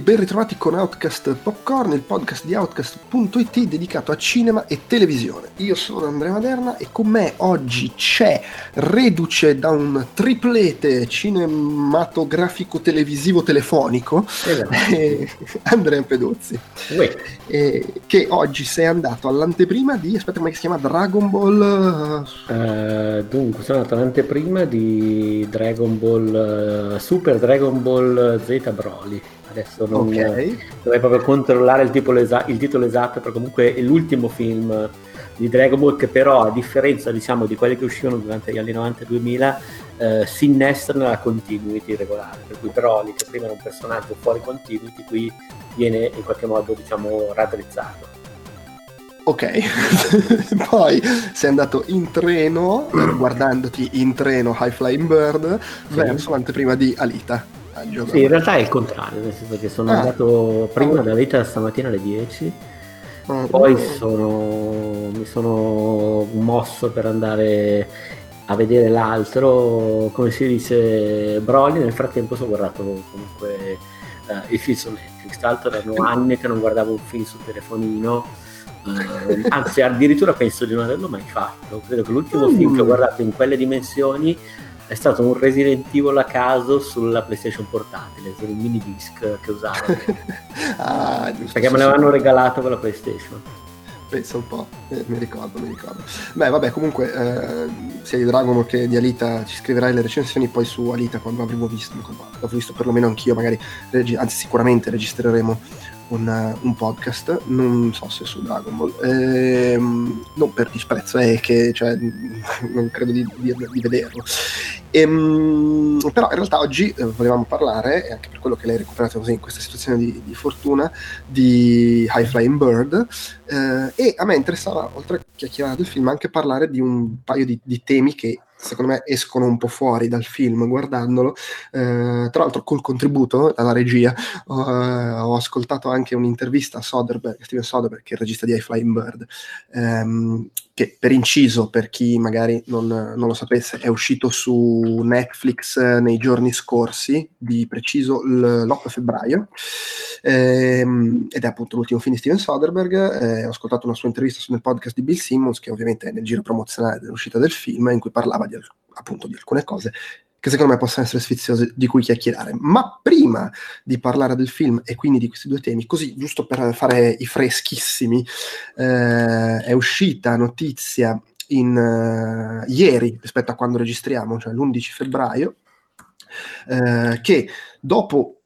Ben ritrovati con Outcast Popcorn, il podcast di Outcast.it dedicato a cinema e televisione. Io sono Andrea Maderna e con me oggi c'è, reduce da un triplete cinematografico televisivo telefonico, esatto. eh, Andrea Peduzzi, eh, che oggi sei andato all'anteprima di, aspetta come si chiama, Dragon Ball... Uh, dunque, sono andato all'anteprima di Dragon Ball, uh, Super Dragon Ball Z Broly. Adesso non okay. dovrei proprio controllare il titolo, esa- il titolo, esatto, perché comunque è l'ultimo film di Dragon Ball che però a differenza diciamo, di quelli che uscivano durante gli anni 90 e 2000 eh, si innesta nella continuity regolare, per cui Broly che prima era un personaggio fuori continuity qui viene in qualche modo diciamo raddrizzato. Ok, poi sei andato in treno, guardandoti in treno High Flying Bird, sì. verso l'anteprima di Alita. Sì, in realtà è il contrario, nel senso che sono ah. andato prima da vita stamattina alle 10, ah. poi sono, mi sono mosso per andare a vedere l'altro, come si dice, Broly, nel frattempo ho guardato comunque uh, il film su Netflix, tra l'altro erano anni che non guardavo un film sul telefonino, uh, anzi addirittura penso di non averlo mai fatto, credo che l'ultimo mm. film che ho guardato in quelle dimensioni è stato un Resident Evil a caso sulla PlayStation portatile, un mini disc che usavo. ah, perché me l'avevano regalato con la PlayStation. Pensa un po', eh, mi ricordo, mi ricordo. Beh, vabbè, comunque, eh, sia di Dragon che di Alita ci scriverai le recensioni poi su Alita quando l'avremo visto, l'avrò visto perlomeno anch'io, magari, anzi sicuramente registreremo un, un, podcast, non so se su Dragon Ball, ehm, non per disprezzo, è che cioè, non credo di, di, di vederlo. Ehm, però in realtà oggi eh, volevamo parlare, e anche per quello che lei ha recuperato così in questa situazione di, di fortuna, di High Flying Bird, eh, e a me interessava, oltre a chiacchierare del film, anche parlare di un paio di, di temi che secondo me escono un po' fuori dal film guardandolo. Eh, tra l'altro col contributo dalla regia ho, eh, ho ascoltato anche un'intervista a Soderbergh, Steven Soderbergh, che è il regista di I Flying Bird, ehm, che per inciso, per chi magari non, non, lo sapesse, è uscito su Netflix nei giorni scorsi, di preciso l'8 febbraio, ehm, ed è appunto l'ultimo film di Steven Soderbergh. Eh, ho ascoltato una sua intervista nel podcast di Bill Simmons, che ovviamente è nel giro promozionale dell'uscita del film, in cui parlava di, appunto di alcune cose che secondo me possono essere sfiziose di cui chiacchierare. Ma prima di parlare del film e quindi di questi due temi, così giusto per fare i freschissimi, eh, è uscita notizia in, uh, ieri rispetto a quando registriamo, cioè l'11 febbraio, eh, che dopo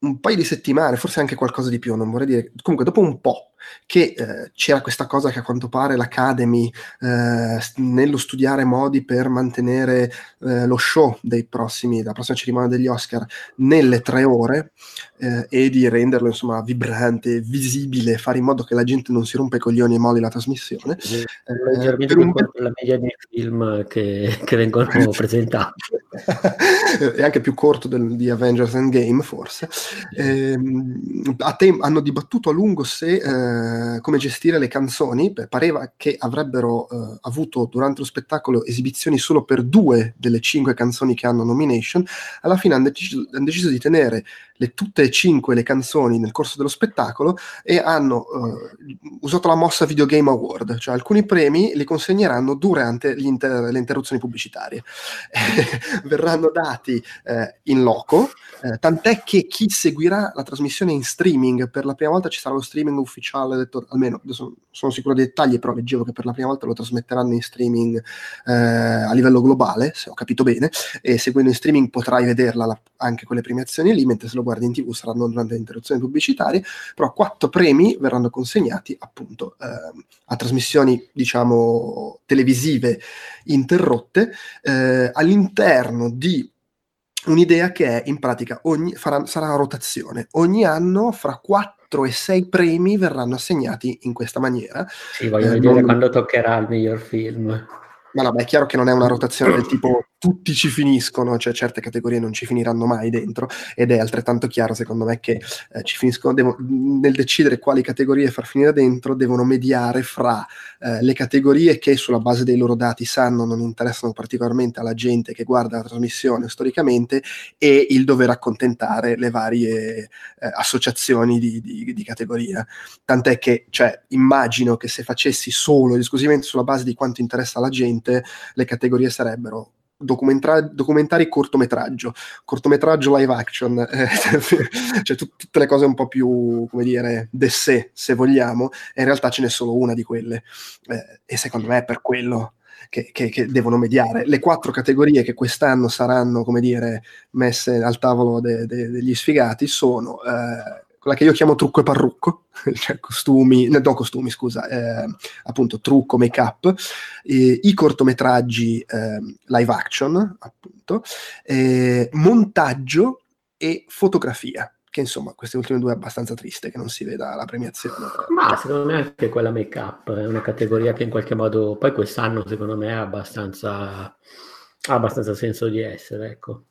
un paio di settimane, forse anche qualcosa di più, non vorrei dire, comunque dopo un po' che eh, c'era questa cosa che a quanto pare l'Academy eh, nello studiare modi per mantenere eh, lo show dei prossimi, della prossima cerimonia degli Oscar nelle tre ore eh, e di renderlo insomma vibrante, visibile, fare in modo che la gente non si rompe i coglioni e molli la trasmissione. Sì, eh, per un... la media dei film che, che vengono presentati. è anche più corto del, di Avengers Endgame forse. Ehm, a te hanno dibattuto a lungo se eh, come gestire le canzoni, pareva che avrebbero eh, avuto durante lo spettacolo esibizioni solo per due delle cinque canzoni che hanno nomination, alla fine hanno deciso, han deciso di tenere le, tutte e cinque le canzoni nel corso dello spettacolo e hanno eh, usato la mossa Video Game Award, cioè alcuni premi li consegneranno durante inter- le interruzioni pubblicitarie. Verranno dati eh, in loco, eh, tant'è che chi seguirà la trasmissione in streaming, per la prima volta ci sarà lo streaming ufficiale, detto, almeno adesso sono sicuro dei dettagli, però leggevo che per la prima volta lo trasmetteranno in streaming eh, a livello globale, se ho capito bene, e seguendo in streaming potrai vederla la, anche con le premiazioni lì, mentre se lo guardi in tv saranno durante le interruzioni pubblicitarie, però quattro premi verranno consegnati appunto eh, a trasmissioni diciamo televisive interrotte eh, all'interno di un'idea che è in pratica ogni, farà, sarà a rotazione. Ogni anno fra 4 e 6 premi verranno assegnati in questa maniera. Sì, voglio eh, vedere non... quando toccherà il miglior film. Ma no, beh, è chiaro che non è una rotazione del tipo tutti ci finiscono, cioè certe categorie non ci finiranno mai dentro ed è altrettanto chiaro secondo me che eh, ci finiscono, devo, nel decidere quali categorie far finire dentro devono mediare fra eh, le categorie che sulla base dei loro dati sanno non interessano particolarmente alla gente che guarda la trasmissione storicamente e il dover accontentare le varie eh, associazioni di, di, di, categoria. Tant'è che cioè, immagino che se facessi solo ed esclusivamente sulla base di quanto interessa alla gente, le categorie sarebbero documentari cortometraggio, cortometraggio live action, eh, cioè tut- tutte le cose un po' più, come dire, de sé, se vogliamo, e in realtà ce n'è solo una di quelle, eh, e secondo me è per quello che, che, che, devono mediare. Le quattro categorie che quest'anno saranno, come dire, messe al tavolo de- de- degli sfigati sono... Eh, quella che io chiamo trucco e parrucco, cioè costumi, no costumi scusa, eh, appunto trucco, make up, eh, i cortometraggi eh, live action, appunto, montaggio e fotografia che insomma queste ultime due è abbastanza triste che non si veda la premiazione. Ma secondo me anche quella make up è una categoria che in qualche modo, poi quest'anno secondo me ha abbastanza, ha abbastanza senso di essere, ecco.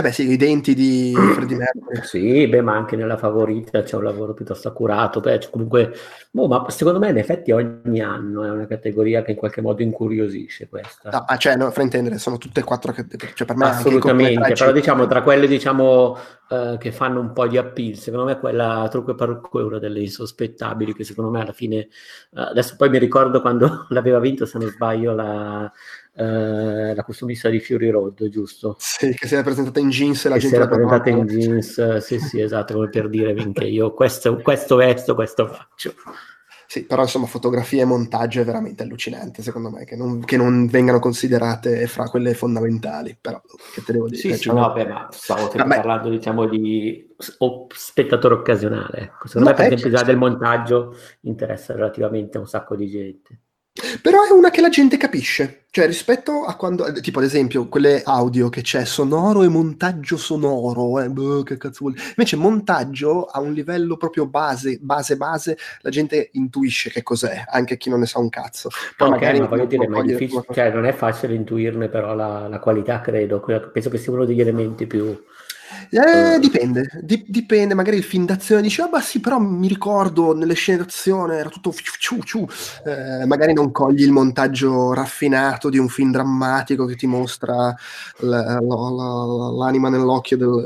Eh beh, sì, i denti di Freddie Mercury. Sì, beh, ma anche nella favorita c'è un lavoro piuttosto accurato. Beh, comunque, boh, ma secondo me in effetti ogni anno è una categoria che in qualche modo incuriosisce questa. No, ah, cioè, no, fraintendere, sono tutte e quattro categorie. Cioè, per me Assolutamente, però diciamo tra quelle diciamo uh, che fanno un po' di appeal, secondo me quella trucco e parrucco è una delle insospettabili che secondo me alla fine, uh, adesso poi mi ricordo quando l'aveva vinto, se non sbaglio, la eh, la costumista di Fury Road, giusto? Sì, che si era presentata in jeans e la che gente si era presentata in jeans, sì, sì, esatto, come per dire finché io questo, questo vesto, questo faccio. Sì, però insomma fotografia e montaggio è veramente allucinante, secondo me, che non, che non vengano considerate fra quelle fondamentali, però che te devo dire? Sì, cioè, no, beh, ma stavo ah, parlando, diciamo, di spettatore occasionale. Ecco. Secondo no, me, per esempio, già del montaggio interessa relativamente a un sacco di gente. Però è una che la gente capisce, cioè rispetto a quando, tipo ad esempio, quelle audio che c'è sonoro e montaggio sonoro, eh, boh, che cazzo vuol dire? Invece montaggio a un livello proprio base, base, base, la gente intuisce che cos'è, anche chi non ne sa un cazzo. Poi okay, magari ma voglio dire, ma è difficile, cioè, non è facile intuirne però la, la qualità, credo, penso che sia uno degli elementi più eh, dipende, Di- dipende, magari il film d'azione dice, ah bah sì, però mi ricordo nelle scene d'azione era tutto ciu, ciu. Eh, magari non cogli il montaggio raffinato di un film drammatico che ti mostra l- l- l- l'anima nell'occhio del,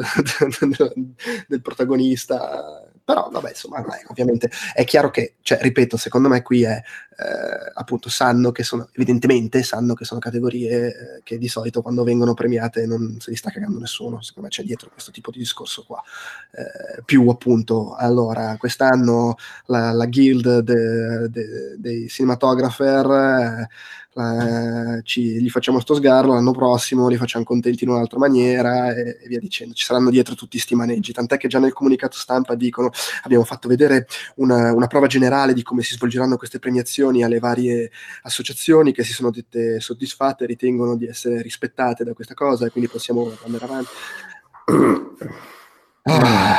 del, del protagonista però vabbè insomma dai, ovviamente è chiaro che cioè, ripeto secondo me qui è eh, appunto sanno che sono evidentemente sanno che sono categorie eh, che di solito quando vengono premiate non se li sta cagando nessuno. Secondo me c'è dietro questo tipo di discorso qua. Eh, più appunto allora quest'anno la, la guild de, de, dei cinematographer eh, eh, ci, gli facciamo sto sgarro, l'anno prossimo li facciamo contenti in un'altra maniera e, e, via dicendo. Ci saranno dietro tutti questi maneggi, tant'è che già nel comunicato stampa dicono abbiamo fatto vedere una, una prova generale di come si svolgeranno queste premiazioni alle varie associazioni che si sono dette soddisfatte, ritengono di essere rispettate da questa cosa e quindi possiamo andare avanti. Ah.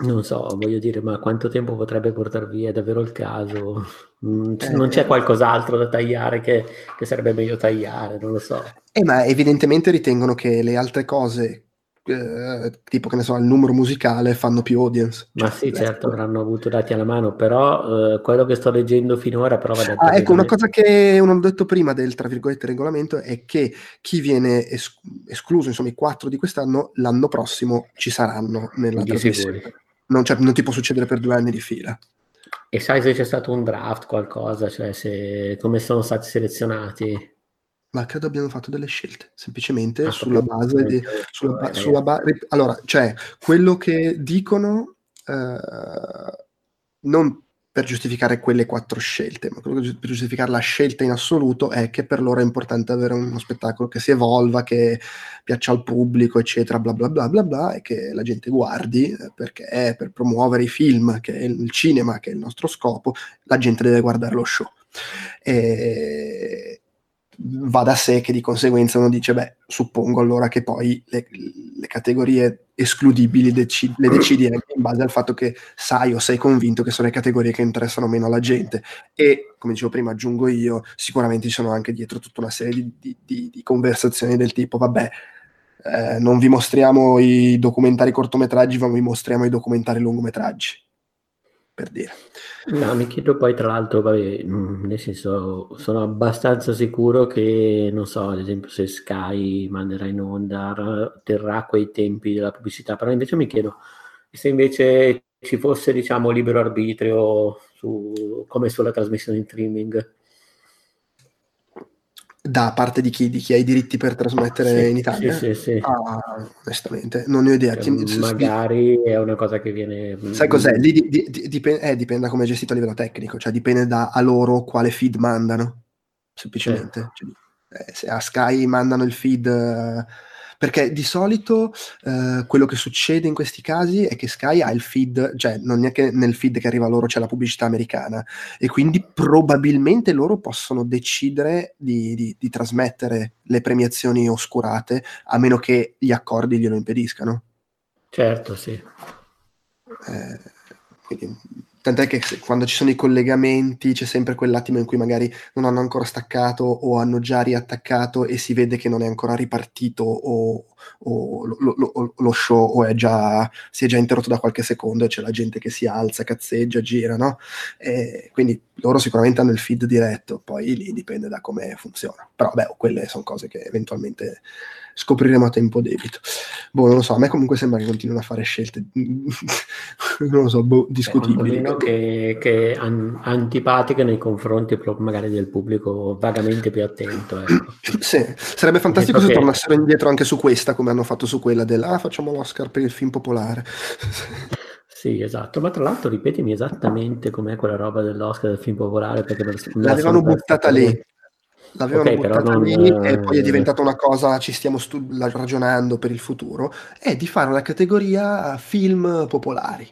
Non so, voglio dire, ma quanto tempo potrebbe portare via? È davvero il caso? Mm, eh, non c'è qualcos'altro da tagliare che, che, sarebbe meglio tagliare, non lo so. Eh, ma evidentemente ritengono che le altre cose, eh, tipo che ne so, il numero musicale, fanno più audience. Ma cioè, sì, certo, avranno avuto dati alla mano, però eh, quello che sto leggendo finora però va detto. Ah, ecco, una cosa che non ho detto prima del, tra virgolette, regolamento è che chi viene es- escluso, insomma i quattro di quest'anno, l'anno prossimo ci saranno nella trasmissione. Sicuri non, cioè, non ti può succedere per due anni di fila. E sai se c'è stato un draft, qualcosa, cioè se, come sono stati selezionati? Ma credo abbiano fatto delle scelte, semplicemente ah, sulla base di... Sulla, ba- sulla ba- allora, cioè, quello che dicono... Uh, non per giustificare quelle quattro scelte, ma quello che per giustificare la scelta in assoluto è che per loro è importante avere uno spettacolo che si evolva, che piaccia al pubblico, eccetera, bla bla bla bla bla, e che la gente guardi, eh, perché è per promuovere i film, che è il cinema, che è il nostro scopo, la gente deve guardare lo show. E va da sé che di conseguenza uno dice, beh, suppongo allora che poi le, le categorie escludibili deci- le decidi in base al fatto che sai o sei convinto che sono le categorie che interessano meno alla gente. E, come dicevo prima, aggiungo io, sicuramente ci sono anche dietro tutta una serie di, di, di, di conversazioni del tipo, vabbè, eh, non vi mostriamo i documentari cortometraggi, ma vi mostriamo i documentari lungometraggi per dire. No, mi chiedo poi tra l'altro, vabbè, mm, nel senso, sono abbastanza sicuro che, non so, ad esempio se Sky manderà in onda, terrà quei tempi della pubblicità, però invece mi chiedo se invece ci fosse, diciamo, libero arbitrio su, come sulla trasmissione in streaming, da parte di chi, di chi ha i diritti per trasmettere sì, in Italia? Sì, sì, sì. Ah, onestamente, non ne ho idea. Cioè, magari è una cosa che viene... Sai cos'è? Lì di, di, dipende, eh, dipende da come è gestito a livello tecnico, cioè dipende da a loro quale feed mandano, semplicemente. Certo. Cioè, eh, se a Sky mandano il feed... Perché di solito eh, quello che succede in questi casi è che Sky ha il feed, cioè non è che nel feed che arriva loro c'è la pubblicità americana e quindi probabilmente loro possono decidere di, di, di trasmettere le premiazioni oscurate a meno che gli accordi glielo impediscano. Certo, sì. Eh, quindi Tant'è che quando ci sono i collegamenti c'è sempre quell'attimo in cui magari non hanno ancora staccato o hanno già riattaccato e si vede che non è ancora ripartito o, o lo, lo, lo, show o è già, si è già interrotto da qualche secondo e c'è la gente che si alza, cazzeggia, gira, no? E quindi loro sicuramente hanno il feed diretto, poi lì dipende da come funziona. Però beh, quelle sono cose che eventualmente scopriremo a tempo debito. Boh, non lo so, a me comunque sembra che continuino a fare scelte, non lo so, boh, discutibili. Beh, che, che an- antipatiche nei confronti magari del pubblico vagamente più attento. Ecco. sì, sarebbe fantastico se che... tornassero indietro anche su questa, come hanno fatto su quella del ah, facciamo l'Oscar per il film popolare. Sì, esatto, ma tra l'altro ripetimi esattamente com'è quella roba dell'Oscar del film popolare perché l'avevano buttata lì l'avevano okay, buttata non... lì e poi è diventata una cosa, ci stiamo stu- ragionando per il futuro, è di fare una categoria film popolari.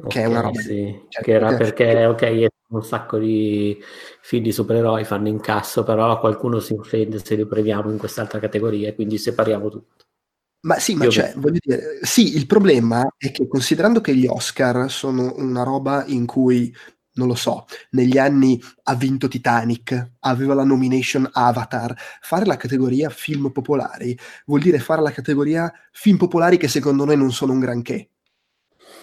Okay, che è una roba sì. cioè, che era perché ok un sacco di film di supereroi fanno incasso però qualcuno si offende se li premiamo in quest'altra categoria quindi separiamo tutto ma sì, ma Io c'è, voglio dire, sì, il problema è che considerando che gli Oscar sono una roba in cui non lo so, negli anni ha vinto Titanic, aveva la nomination Avatar. Fare la categoria film popolari vuol dire fare la categoria film popolari che secondo noi non sono un granché.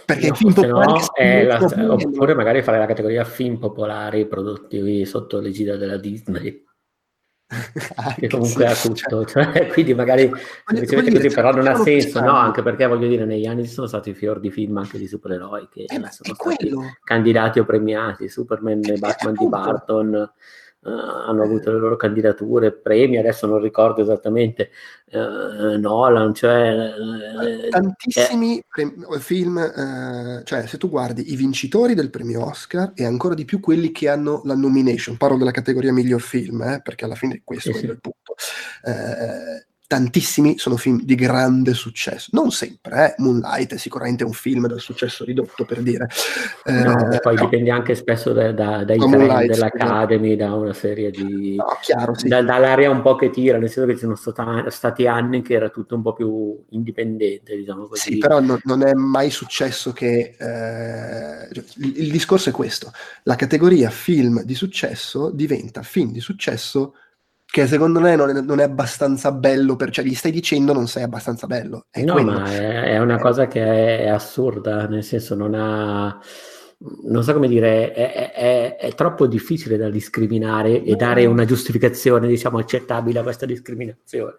Perché no, film popolari no, la, oppure magari fare la categoria film popolari prodotti sotto l'egida della Disney. Che comunque sì, ha tutto, cioè, quindi magari semplicemente così, però non ha senso, no? Anche perché voglio dire, negli anni ci sono stati fior di film anche di supereroi che eh, sono stati candidati o premiati, Superman e Batman di Barton, uh, hanno avuto le loro candidature, premi, adesso non ricordo esattamente, uh, Nolan, cioè... Tantissimi eh. pre- film, cioè se tu guardi i vincitori del premio Oscar e ancora di più quelli che hanno la nomination, parlo della categoria miglior film, eh, perché alla fine questo sì, è sì. il punto. Tantissimi sono film di grande successo. Non sempre, eh? Moonlight è sicuramente un film dal successo ridotto, per dire. No, eh, poi no. dipende anche spesso da, da, dai no, trend dell'Academy, da una serie di... No, chiaro, sì. da, dall'area un po' che tira, nel senso che ci sono stati, stati anni che era tutto un po' più indipendente, diciamo così. Sì, però no, non è mai successo che... Eh, il, il discorso è questo. La categoria film di successo diventa film di successo che secondo me non è, non è, abbastanza bello, per, cioè gli stai dicendo non sei abbastanza bello. È no, quello. ma è, è, una cosa che è, è, assurda, nel senso non ha... Non so come dire, è, troppo difficile da discriminare e dare una giustificazione, diciamo, accettabile a questa discriminazione.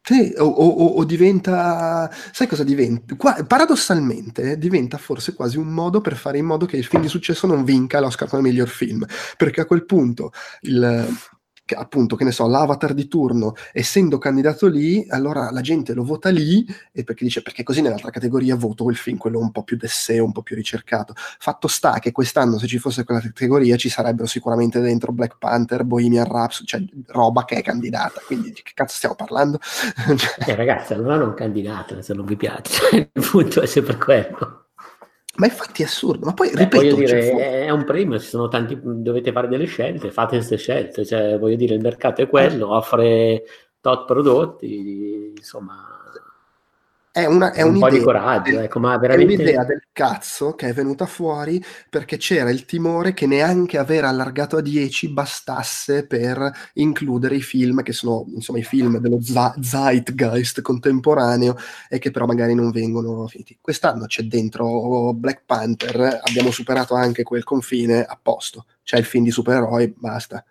Sì, o, o, o, diventa, sai cosa diventa? Qua, paradossalmente diventa forse quasi un modo per fare in modo che il film di successo non vinca l'Oscar come miglior film, perché a quel punto il, che appunto, che ne so, l'avatar di turno, essendo candidato lì, allora la gente lo vota lì, e perché dice, perché così nell'altra categoria voto quel film, quello un po' più d'essere, un po' più ricercato. Fatto sta che quest'anno, se ci fosse quella categoria, ci sarebbero sicuramente dentro Black Panther, Bohemian Rhapsody, cioè roba che è candidata, quindi di che cazzo stiamo parlando? eh ragazzi, allora non candidate se non vi piace, il punto è sempre quello. Ma infatti è assurdo, ma poi Beh, ripeto, dire, cioè, è un premio, ci sono tanti, dovete fare delle scelte, fate queste scelte, cioè, voglio dire, il mercato è quello, offre tot prodotti, insomma, è, una, è un un'idea, po' di coraggio, ecco, ma è veramente... un'idea del cazzo che è venuta fuori perché c'era il timore che neanche aver allargato a 10 bastasse per includere i film che sono insomma i film dello zeitgeist contemporaneo e che però magari non vengono finiti. Quest'anno c'è dentro Black Panther, abbiamo superato anche quel confine a posto, c'è il film di supereroi, basta.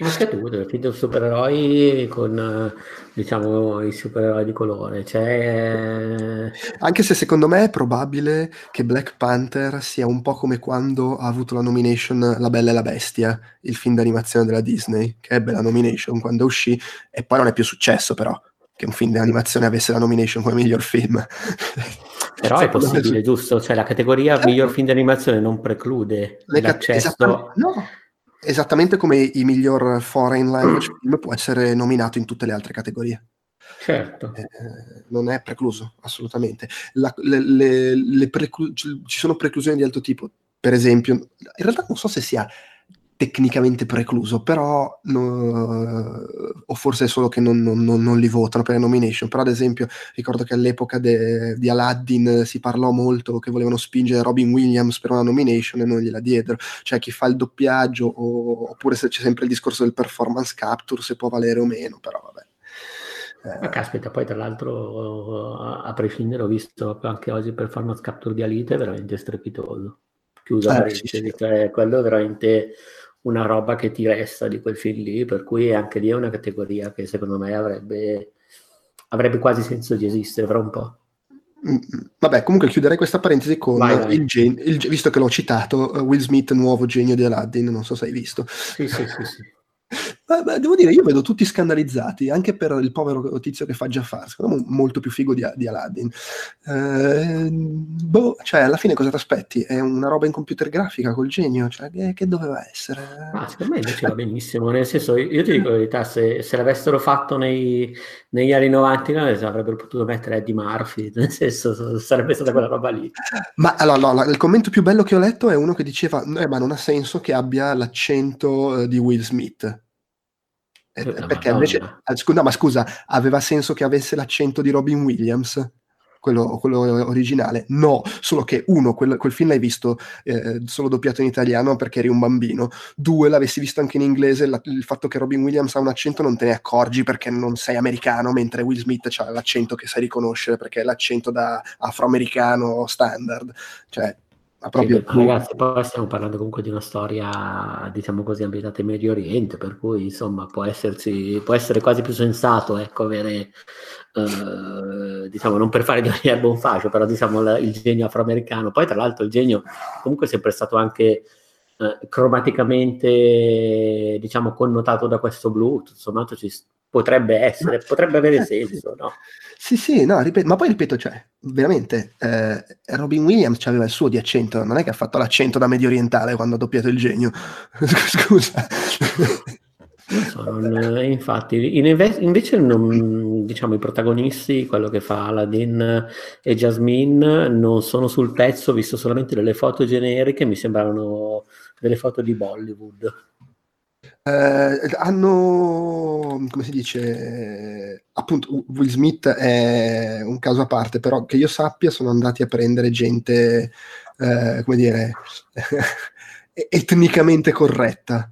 Anche tu, il film supereroi con diciamo i supereroi di colore. Cioè... Anche se secondo me è probabile che Black Panther sia un po' come quando ha avuto la nomination La Bella e la Bestia, il film d'animazione della Disney, che ebbe la nomination quando uscì e poi non è più successo però che un film d'animazione avesse la nomination come miglior film. Però è possibile, giusto? Cioè la categoria certo. miglior film d'animazione non preclude Le l'accesso... Cat- no, esattamente come i miglior foreign language mm. film può essere nominato in tutte le altre categorie. Certo. Eh, non è precluso, assolutamente. La, le, le, le preclu- ci sono preclusioni di altro tipo. Per esempio, in realtà non so se sia tecnicamente precluso, però no, o forse è solo che non, non, non, li votano per le nomination, però ad esempio ricordo che all'epoca de, di Aladdin si parlò molto che volevano spingere Robin Williams per una nomination e non gliela diedero, cioè chi fa il doppiaggio o, oppure se c'è sempre il discorso del performance capture se può valere o meno, però vabbè. Eh. Ma caspita, poi tra l'altro a prescindere ho visto anche oggi il performance capture di Alite, è veramente strepitoso. Chiuso eh, sì, sì. Cioè, quello veramente una roba che ti resta di quel film lì, per cui anche lì è una categoria che secondo me avrebbe, avrebbe quasi senso di esistere fra un po'. Mm, mm. Vabbè, comunque chiuderei questa parentesi con vai, vai. Il, gen- il, visto che l'ho citato, Will Smith, nuovo genio di Aladdin, non so se hai visto. Sì, sì, sì, sì. Beh, devo dire, io vedo tutti scandalizzati, anche per il povero tizio che fa Jafar, secondo me molto più figo di, di Aladdin. Eh, boh, cioè, alla fine cosa ti aspetti? È una roba in computer grafica col genio? Cioè, che, che doveva essere? Ah, secondo me invece va benissimo, nel senso, io ti dico la verità, se, se l'avessero fatto nei, negli anni 90 avrebbero potuto mettere Eddie Murphy, nel senso, sarebbe stata quella roba lì. Ma allora, no, il commento più bello che ho letto è uno che diceva, eh, ma non ha senso che abbia l'accento eh, di Will Smith eh, perché invece, ah, scusa, ma scusa, aveva senso che avesse l'accento di Robin Williams? Quello, quello originale? No, solo che uno, quel, quel film l'hai visto eh, solo doppiato in italiano perché eri un bambino. Due, l'avessi visto anche in inglese, la, il fatto che Robin Williams ha un accento non te ne accorgi perché non sei americano, mentre Will Smith ha l'accento che sai riconoscere perché è l'accento da afroamericano standard. Cioè, proprio sì, ragazzi, poi stiamo parlando comunque di una storia, diciamo così, ambientata in Medio Oriente, per cui insomma può, esserci, può essere quasi più sensato ecco, avere, eh, diciamo, non per fare di ogni erba un fascio, però diciamo la, il genio afroamericano. Poi tra l'altro il genio comunque è sempre stato anche eh, cromaticamente, diciamo, connotato da questo blu, tutto sommato ci potrebbe essere, potrebbe avere senso, no? Sì, sì, no, ripeto, ma poi ripeto, cioè, veramente, eh, Robin Williams aveva il suo di accento, non è che ha fatto l'accento da medio orientale quando ha doppiato il genio. Scusa. Non, infatti, in invece non, diciamo, i protagonisti, quello che fa Aladdin e Jasmine, non sono sul pezzo, visto solamente delle foto generiche, mi sembravano delle foto di Bollywood. Eh, hanno, come si dice, appunto Will Smith è un caso a parte, però che io sappia sono andati a prendere gente, eh, come dire, etnicamente corretta,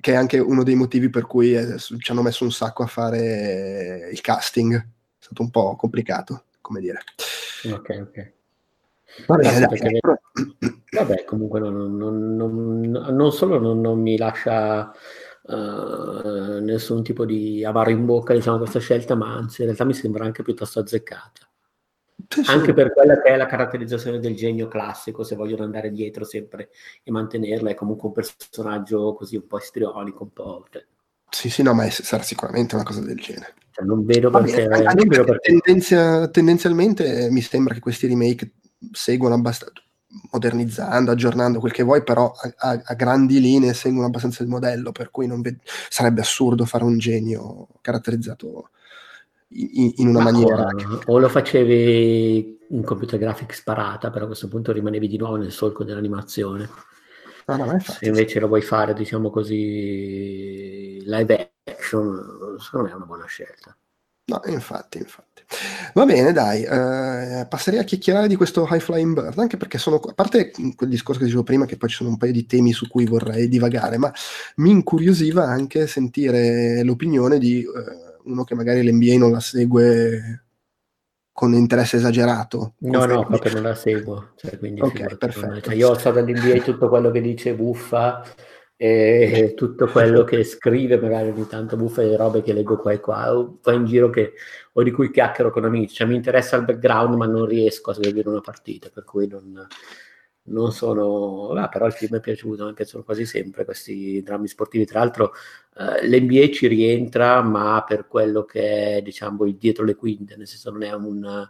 che è anche uno dei motivi per cui eh, ci hanno messo un sacco a fare il casting, è stato un po' complicato, come dire. Ok, ok. Vabbè, perché, vabbè comunque non, non, non, non solo non, mi lascia uh, nessun tipo di avaro in bocca diciamo, questa scelta, ma anzi in realtà mi sembra anche piuttosto azzeccata. Sì, sì. Anche per quella che è la caratterizzazione del genio classico, se vogliono andare dietro sempre e mantenerla, è comunque un personaggio così un po' istrionico, un po'... Cioè. Sì, sì, no, ma è, sarà sicuramente una cosa del genere. Cioè, non vedo perché... Vabbè, non vedo perché... Tendenzia, tendenzialmente mi sembra che questi remake seguono abbastanza modernizzando, aggiornando quel che vuoi, però a, a, a, grandi linee seguono abbastanza il modello, per cui ved- sarebbe assurdo fare un genio caratterizzato in, in una Ma maniera. O, o, lo facevi in computer graphic sparata, però a questo punto rimanevi di nuovo nel solco dell'animazione. No, no, Se invece lo vuoi fare, diciamo così, live action, secondo me è una buona scelta. No, infatti, infatti. Va bene, dai, eh, passerei a chiacchierare di questo High Flying Bird, anche perché sono, a parte quel discorso che dicevo prima, che poi ci sono un paio di temi su cui vorrei divagare, ma mi incuriosiva anche sentire l'opinione di eh, uno che magari l'NBA non la segue con interesse esagerato. No, no, proprio non la seguo. Cioè, quindi okay, perfetto. Cioè, io so dall'NBA tutto quello che dice buffa e tutto quello che scrive, magari ogni tanto buffa e robe che leggo qua e qua, o va in giro che, o di cui chiacchiero con amici. Cioè, mi interessa il background, ma non riesco a seguire una partita, per cui non, non sono... Ah, però il film è piaciuto, mi piacciono quasi sempre questi drammi sportivi. Tra l'altro eh, l'NBA ci rientra, ma per quello che è, diciamo, il dietro le quinte, nel senso non è un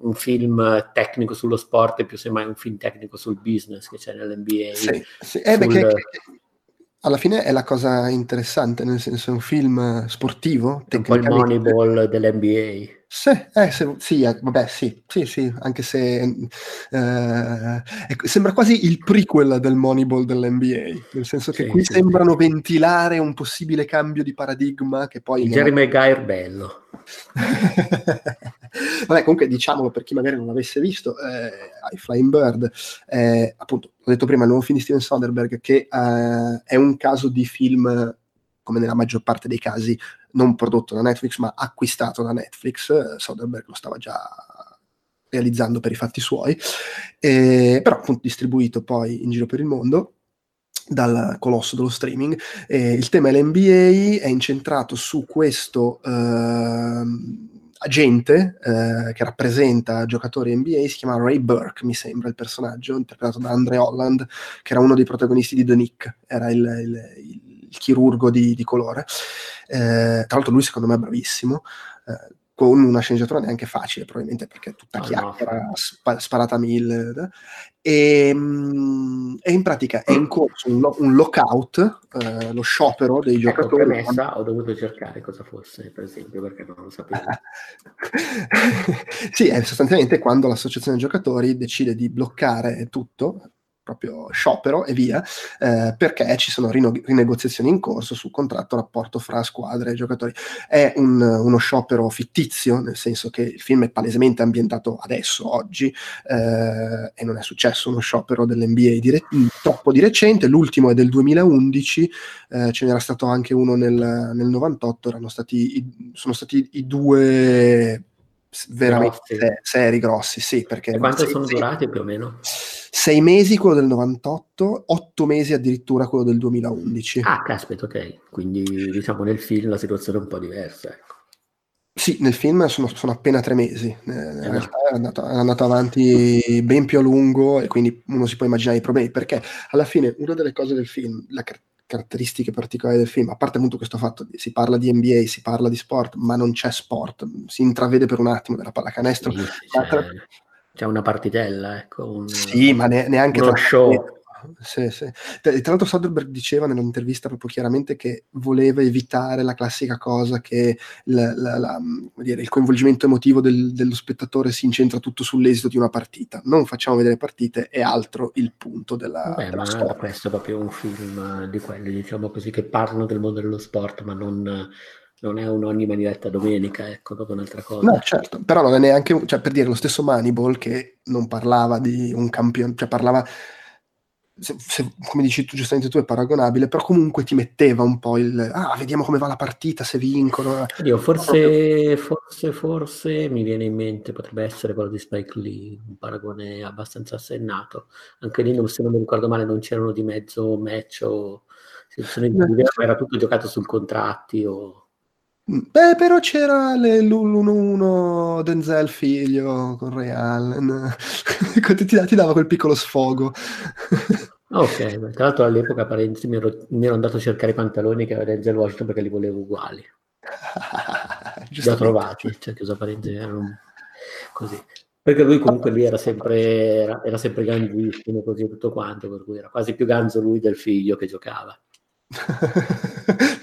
un film tecnico sullo sport, più semmai un film tecnico sul business che c'è nell'NBA. Sì, sì. Eh, sul... perché, alla fine è la cosa interessante, nel senso è un film sportivo. È un po' il Moneyball dell'NBA. Sì, eh, se, sì, eh, vabbè, sì, sì, sì, anche se eh, sembra quasi il prequel del Moneyball dell'NBA, nel senso che sì, qui sì, sembrano sì. ventilare un possibile cambio di paradigma che poi... Il Jerry Maguire bello. vabbè, comunque diciamolo per chi magari non l'avesse visto, eh, I Flying Bird, eh, appunto, ho detto prima, il nuovo film di Steven Soderbergh, che eh, è un caso di film come nella maggior parte dei casi non prodotto da Netflix ma acquistato da Netflix, eh, Soderbergh lo stava già realizzando per i fatti suoi, eh, però appunto distribuito poi in giro per il mondo dal colosso dello streaming. Eh, il tema è l'NBA, è incentrato su questo eh, agente che rappresenta giocatori NBA, si chiama Ray Burke, mi sembra il personaggio, interpretato da Andre Holland, che era uno dei protagonisti di The Nick, era il, il, il il chirurgo di, di colore. Eh, tra l'altro lui secondo me è bravissimo, eh, con una sceneggiatura neanche facile, probabilmente perché è tutta oh, chiacchiera, no. sp- sparata a mille. E, mm, e, in pratica è in corso un, lo- un lockout, eh, lo sciopero dei ecco, giocatori. Premessa, ho dovuto cercare cosa fosse, per esempio, perché non lo sapevo. sì, è sostanzialmente quando l'associazione giocatori decide di bloccare tutto, proprio sciopero e via, eh, perché ci sono rino- rinegoziazioni in corso sul contratto rapporto fra squadre e giocatori. È un, uno sciopero fittizio, nel senso che il film è palesemente ambientato adesso, oggi, eh, e non è successo uno sciopero dell'NBA di re- troppo di recente, l'ultimo è del 2011, eh, ce n'era stato anche uno nel, nel 98, erano stati, i, sono stati i due veramente grossi. seri, grossi, sì. Perché e quanto sono durati più o meno? Sei mesi quello del 98, otto mesi addirittura quello del 2011. Ah, caspita, ok. Quindi diciamo nel film la situazione è un po' diversa, ecco. Sì, nel film sono, sono appena tre mesi, eh, in eh, realtà è andato, è andato, avanti ben più a lungo e quindi uno si può immaginare i problemi, perché alla fine una delle cose del film, le caratteristiche particolari del film, a parte appunto questo fatto, di, si parla di NBA, si parla di sport, ma non c'è sport, si intravede per un attimo della pallacanestro, sì, c'è, c'è una partitella, ecco. Un, sì, ma ne, neanche uno show. Sì, sì. Tra l'altro Soderbergh diceva nell'intervista proprio chiaramente che voleva evitare la classica cosa che la, la, la, dire, il coinvolgimento emotivo del, dello spettatore si incentra tutto sull'esito di una partita. Non facciamo vedere partite, è altro il punto della, Beh, della storia. questo è proprio un film di quelli, diciamo così, che parlano del mondo dello sport, ma non non è un ogni manivetta domenica, ecco, dopo un'altra cosa. No, certo, però non è neanche, cioè per dire lo stesso Moneyball che non parlava di un campione, cioè parlava, se, se, come dici tu giustamente tu, è paragonabile, però comunque ti metteva un po' il, ah, vediamo come va la partita, se vincono. Io forse, forse, forse mi viene in mente, potrebbe essere quello di Spike Lee, un paragone abbastanza assennato. Anche lì, se non mi ricordo male, non c'erano di mezzo match o di era tutto giocato sul contratti o Beh, però c'era l'1-1 Denzel figlio con Ray Allen, ti, ti dava quel piccolo sfogo. ok, tra l'altro all'epoca parenti, mi, ero, mi ero andato a cercare i pantaloni che aveva Denzel Washington perché li volevo uguali. Li ho trovati, cioè chiusa parentesi, erano così. Perché lui comunque lì era sempre, era, era sempre ganzissimo così tutto quanto, per cui era quasi più ganzo lui del figlio che giocava.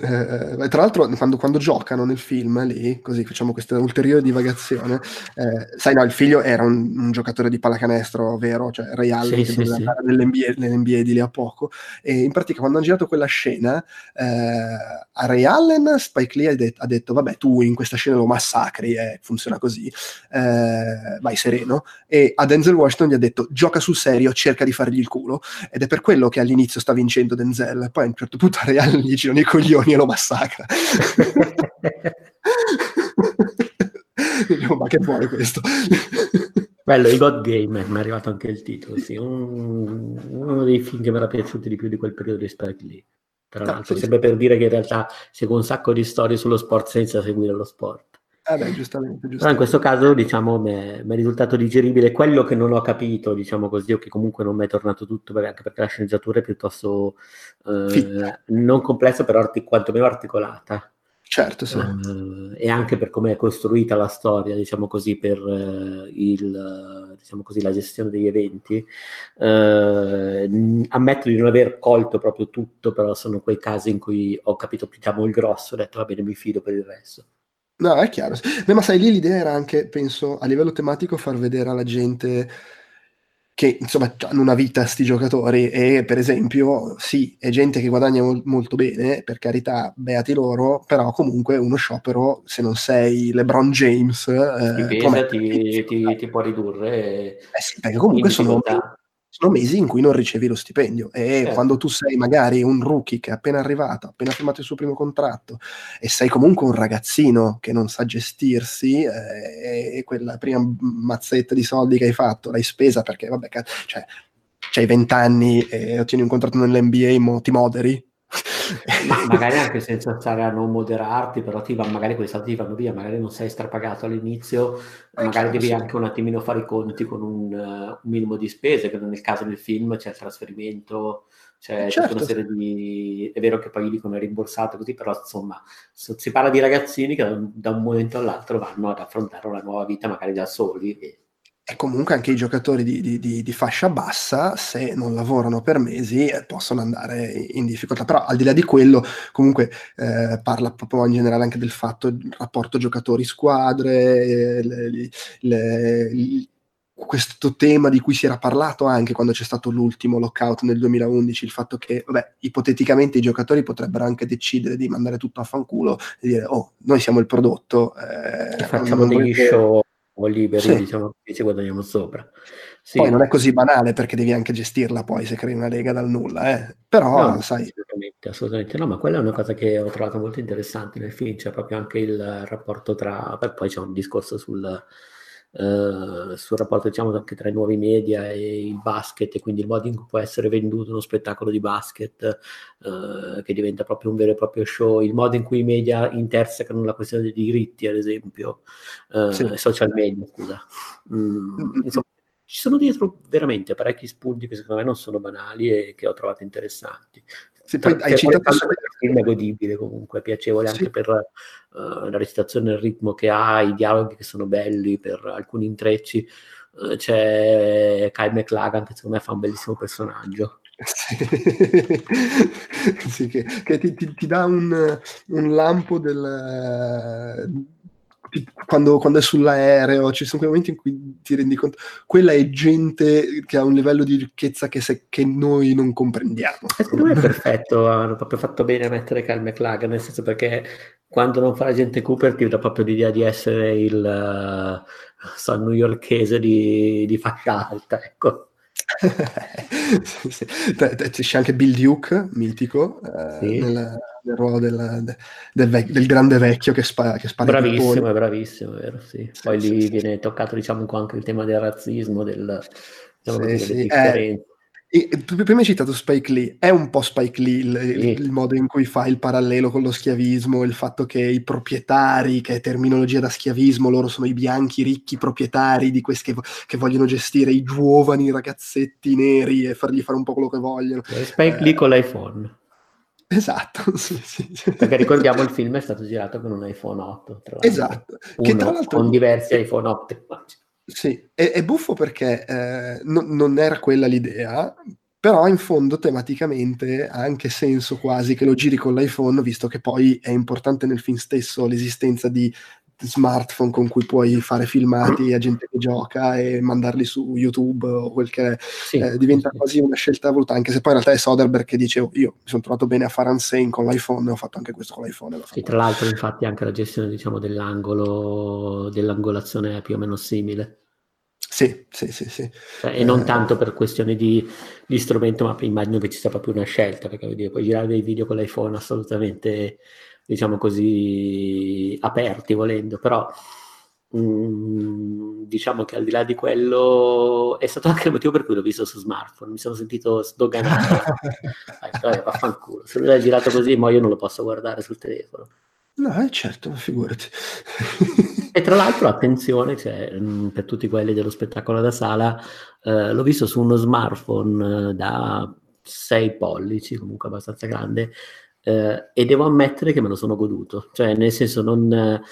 eh, tra l'altro, quando, quando, giocano nel film lì, così facciamo questa ulteriore divagazione. Eh, sai, no, il figlio era un, un, giocatore di pallacanestro vero, cioè Ray Allen, sì, che sì, sì. nell'NBA, nell'NBA, di lì a poco. E in pratica, quando hanno girato quella scena, eh, a Ray Allen, Spike Lee ha, det- ha, detto: Vabbè, tu in questa scena lo massacri, eh, funziona così, eh, vai sereno. E a Denzel Washington gli ha detto: Gioca sul serio, cerca di fargli il culo. Ed è per quello che all'inizio sta vincendo Denzel. Poi a un certo punto a Ray Allen gli girano i coglioni e lo massacra. ma che vuole questo? Bello, i God Game, mi è arrivato anche il titolo, sì. Un, uno dei film che mi era piaciuto di più di quel periodo di Spike Lee. Tra ah, l'altro, sempre per dire che in realtà segue un sacco di storie sullo sport senza seguire lo sport. Ah beh, giustamente, giustamente. Però in questo caso, diciamo, mi è, mi è, risultato digeribile quello che non ho capito, diciamo così, o che comunque non mi è tornato tutto, anche perché la sceneggiatura è piuttosto eh, non complessa, però artic- quantomeno articolata. Certo, sì. Uh, e anche per come è costruita la storia, diciamo così, per uh, il, diciamo così, la gestione degli eventi. Uh, ammetto di non aver colto proprio tutto, però sono quei casi in cui ho capito diciamo, il grosso, ho detto va bene, mi fido per il resto. No, è chiaro. Beh, ma sai, lì l'idea era anche, penso, a livello tematico far vedere alla gente che insomma hanno una vita sti giocatori e per esempio sì, è gente che guadagna mol- molto bene, per carità, beati loro, però comunque uno sciopero, se non sei LeBron James... Eh, ti, pesa, ti, ti, ti, può ridurre... Eh sì, perché comunque sono, sono mesi in cui non ricevi lo stipendio e certo. quando tu sei magari un rookie che è appena arrivato, appena firmato il suo primo contratto e sei comunque un ragazzino che non sa gestirsi eh, e quella prima mazzetta di soldi che hai fatto l'hai spesa perché vabbè, cioè, c'hai 20 anni e ottieni un contratto nell'NBA, mo ti moderi, ma magari anche senza stare a non moderarti, però ti va, magari quei soldi ti vanno via, magari non sei strapagato all'inizio, eh, magari devi sì. anche un attimino fare i conti con un, uh, un, minimo di spese, che nel caso del film c'è il trasferimento, c'è certo. tutta una serie di... è vero che poi dicono è rimborsato così, però insomma si parla di ragazzini che da un momento all'altro vanno ad affrontare una nuova vita magari da soli e e comunque anche i giocatori di, di, di, di, fascia bassa, se non lavorano per mesi, eh, possono andare in difficoltà. Però al di là di quello, comunque eh, parla proprio in generale anche del fatto del rapporto giocatori-squadre, le, le, le, questo tema di cui si era parlato anche quando c'è stato l'ultimo lockout nel 2011, il fatto che, vabbè, ipoteticamente i giocatori potrebbero anche decidere di mandare tutto a fanculo e dire, oh, noi siamo il prodotto. Eh, facciamo degli volete... show o liberi, sì. diciamo che ci guadagniamo sopra. Sì. Poi non è così banale perché devi anche gestirla poi se crei una lega dal nulla, eh. però no, sai. Assolutamente, assolutamente no, ma quella è una cosa che ho trovato molto interessante nel film, c'è proprio anche il rapporto tra, Beh, poi c'è un discorso sul, Uh, sul rapporto diciamo anche tra i nuovi media e il basket e quindi il modo in cui può essere venduto uno spettacolo di basket uh, che diventa proprio un vero e proprio show, il modo in cui i media intersecano la questione dei diritti ad esempio, uh, sì. social media scusa. Mm, insomma, ci sono dietro veramente parecchi spunti che secondo me non sono banali e che ho trovato interessanti. Sì, poi hai citato il film è godibile comunque, piacevole sì. anche per uh, la recitazione, il ritmo che ha, i dialoghi che sono belli, per alcuni intrecci. Uh, c'è Kyle McLagan che secondo me fa un bellissimo personaggio. Sì, sì che, che ti, ti, ti, dà un, un lampo del, quando, quando, è sull'aereo, ci sono quei momenti in cui ti rendi conto, quella è gente che ha un livello di ricchezza che, se, che noi non comprendiamo. Secondo me è perfetto, hanno proprio fatto bene a mettere Kyle McLagan, nel senso perché quando non fa la gente Cooper ti dà proprio l'idea di essere il uh, so, newyorkese di, di fascia alta, ecco. sì, sì. C'è anche Bill Duke, mitico, eh, sì. nel, nel, ruolo del, del, vec- del, grande vecchio che, spa- che spara Bravissimo, è bravissimo, vero, sì. Poi lì viene toccato diciamo anche il tema del razzismo, del, diciamo delle differenze. E, prima hai citato Spike Lee, è un po' Spike Lee il, sì. il, modo in cui fa il parallelo con lo schiavismo, il fatto che i proprietari, che è terminologia da schiavismo, loro sono i bianchi ricchi proprietari di questi che, che vogliono gestire i giovani ragazzetti neri e fargli fare un po' quello che vogliono. Spike eh, Lee con l'iPhone. Esatto, sì, sì. Perché ricordiamo il film è stato girato con un iPhone 8. Tra esatto. Uno, che tra l'altro... Con diversi iPhone 8. Sì, è, è buffo perché eh, no, non era quella l'idea, però in fondo tematicamente ha anche senso quasi che lo giri con l'iPhone, visto che poi è importante nel film stesso l'esistenza di smartphone con cui puoi fare filmati a gente che gioca e mandarli su YouTube o quel che è, sì, eh, diventa sì. quasi una scelta voluta, anche se poi in realtà è Soderbergh che dice oh, io mi sono trovato bene a fare Unsane con l'iPhone e ho fatto anche questo con l'iPhone. Sì, tra l'altro infatti anche la gestione diciamo, dell'angolo, dell'angolazione è più o meno simile. Sì, sì, sì, sì. Cioè, e non eh... tanto per questioni di, di, strumento, ma immagino che ci sia proprio una scelta, perché dire, puoi girare dei video con l'iPhone assolutamente diciamo così, aperti volendo, però mh, mm, diciamo che al di là di quello è stato anche il motivo per cui l'ho visto su smartphone, mi sono sentito sdoganato. Dai, vaffanculo, se lui l'ha girato così, ma io non lo posso guardare sul telefono. No, eh, certo, figurati. e tra l'altro, attenzione, cioè, mm, per tutti quelli dello spettacolo da sala, eh, l'ho visto su uno smartphone eh, da 6 pollici, comunque abbastanza grande, eh, e devo ammettere che me lo sono goduto, cioè nel senso non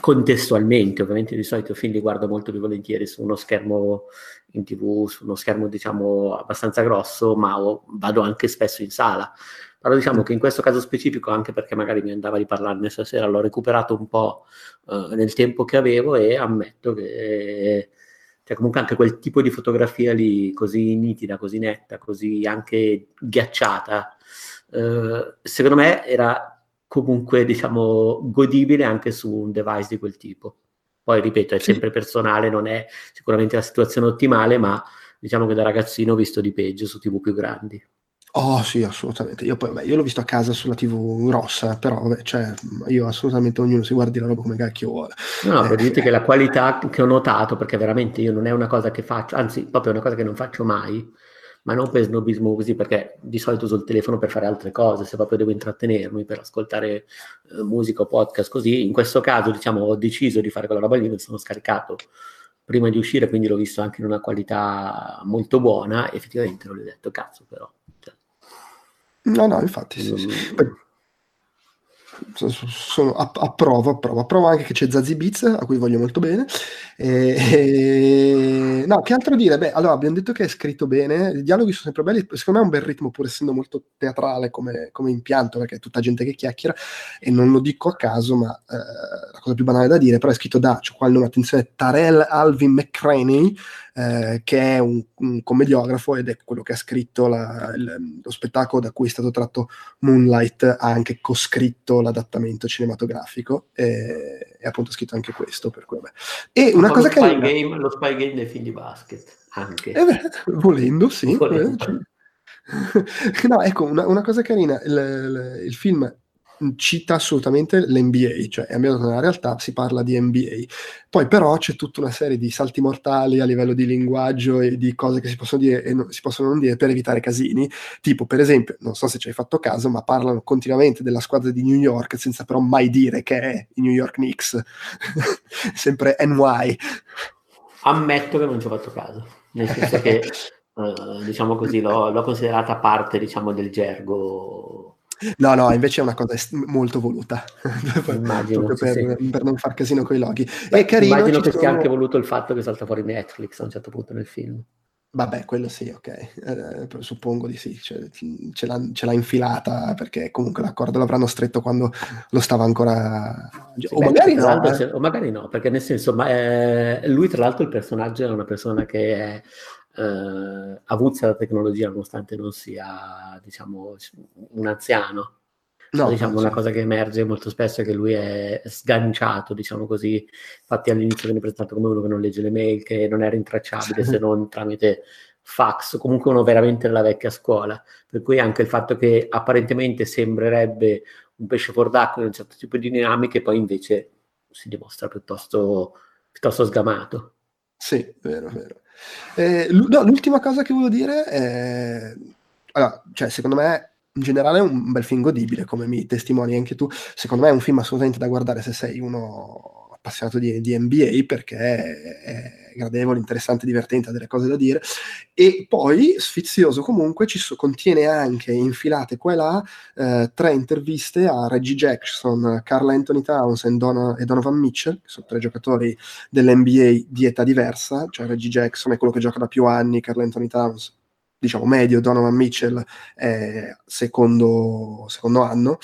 contestualmente, ovviamente di solito film li guardo molto più volentieri su uno schermo in tv, su uno schermo diciamo abbastanza grosso, ma ho, vado anche spesso in sala. Però diciamo che in questo caso specifico, anche perché magari mi andava di parlarne stasera, l'ho recuperato un po' eh, nel tempo che avevo e ammetto che cioè comunque anche quel tipo di fotografia lì così nitida, così netta, così anche ghiacciata, eh, secondo me era comunque diciamo godibile anche su un device di quel tipo. Poi ripeto, è sempre personale, non è sicuramente la situazione ottimale, ma diciamo che da ragazzino ho visto di peggio su TV più grandi. Oh sì, assolutamente. Io, poi, beh, io l'ho visto a casa sulla TV grossa, però vabbè, cioè, io assolutamente ognuno si guardi la roba come cacchio vuole. No, no, eh, per dirti che la qualità che ho notato, perché veramente io non è una cosa che faccio, anzi, proprio una cosa che non faccio mai, ma non per snobismo così, perché di solito uso il telefono per fare altre cose, se proprio devo intrattenermi, per ascoltare eh, musica o podcast così. In questo caso, diciamo, ho deciso di fare quella roba lì, mi sono scaricato prima di uscire, quindi l'ho visto anche in una qualità molto buona, effettivamente l'ho detto, cazzo però. Cioè, no, no, infatti sì, sì. Poi, sono, approvo, approvo, approvo anche che c'è Zazie Beats, a cui voglio molto bene. E, no, che altro dire? Beh, allora abbiamo detto che è scritto bene, i dialoghi sono sempre belli, secondo me è un bel ritmo, pur essendo molto teatrale come, come impianto, perché è tutta gente che chiacchiera, e non lo dico a caso, ma eh, la cosa più banale da dire, però è scritto da, c'ho qua il nome, attenzione, Tarell Alvin McCraney, eh, che è un, un, commediografo ed è quello che ha scritto la, il, lo spettacolo da cui è stato tratto Moonlight, ha anche coscritto l'adattamento cinematografico e, e appunto ha scritto anche questo. Per cui, e una cosa che... Game, lo spy game dei film di basket, anche. Eh beh, volendo, sì. Volendo. Eh, no, ecco, una, una cosa carina, il, il, il film cita assolutamente l'NBA, cioè è ambientato nella realtà, si parla di NBA. Poi però c'è tutta una serie di salti mortali a livello di linguaggio e di cose che si possono dire e non, si possono non dire per evitare casini, tipo per esempio, non so se ci hai fatto caso, ma parlano continuamente della squadra di New York senza però mai dire che è i New York Knicks, sempre NY. Ammetto che non ci ho fatto caso, nel senso che... Uh, diciamo così, l'ho, l'ho considerata parte diciamo, del gergo No, no, invece è una cosa molto voluta. Immagino, per, sì. per, non far casino con i loghi. Beh, è carino, immagino che sono... sia anche voluto il fatto che salta fuori Netflix a un certo punto nel film. Vabbè, quello sì, ok. Eh, suppongo di sì, cioè, ce, l'ha, ce, l'ha, infilata perché comunque l'accordo l'avranno stretto quando lo stava ancora... Sì, o, beh, magari no, eh. o, magari no, perché nel senso, ma, eh, lui tra l'altro il personaggio è una persona che è eh, avuzza la tecnologia nonostante non sia diciamo un anziano No, diciamo, una cosa che emerge molto spesso è che lui è sganciato, diciamo così. Infatti all'inizio viene presentato come uno che non legge le mail, che non è rintracciabile se non tramite fax, comunque uno veramente della vecchia scuola. Per cui anche il fatto che apparentemente sembrerebbe un pesce fuor d'acqua in un certo tipo di dinamiche, poi invece si dimostra piuttosto, piuttosto sgamato. Sì, vero, vero. Eh, no, l'ultima cosa che volevo dire è... Allora, cioè, secondo me in generale è un bel film godibile, come mi testimoni anche tu. Secondo me è un film assolutamente da guardare se sei uno appassionato di, di NBA perché è, gradevole, interessante, divertente, ha delle cose da dire. E poi, sfizioso comunque, ci so, contiene anche infilate qua e là eh, tre interviste a Reggie Jackson, Carl Anthony Towns e, e Donovan Mitchell, che sono tre giocatori dell'NBA di età diversa, cioè Reggie Jackson è quello che gioca da più anni, Carl Anthony Towns diciamo medio, Donovan Mitchell è secondo, secondo anno,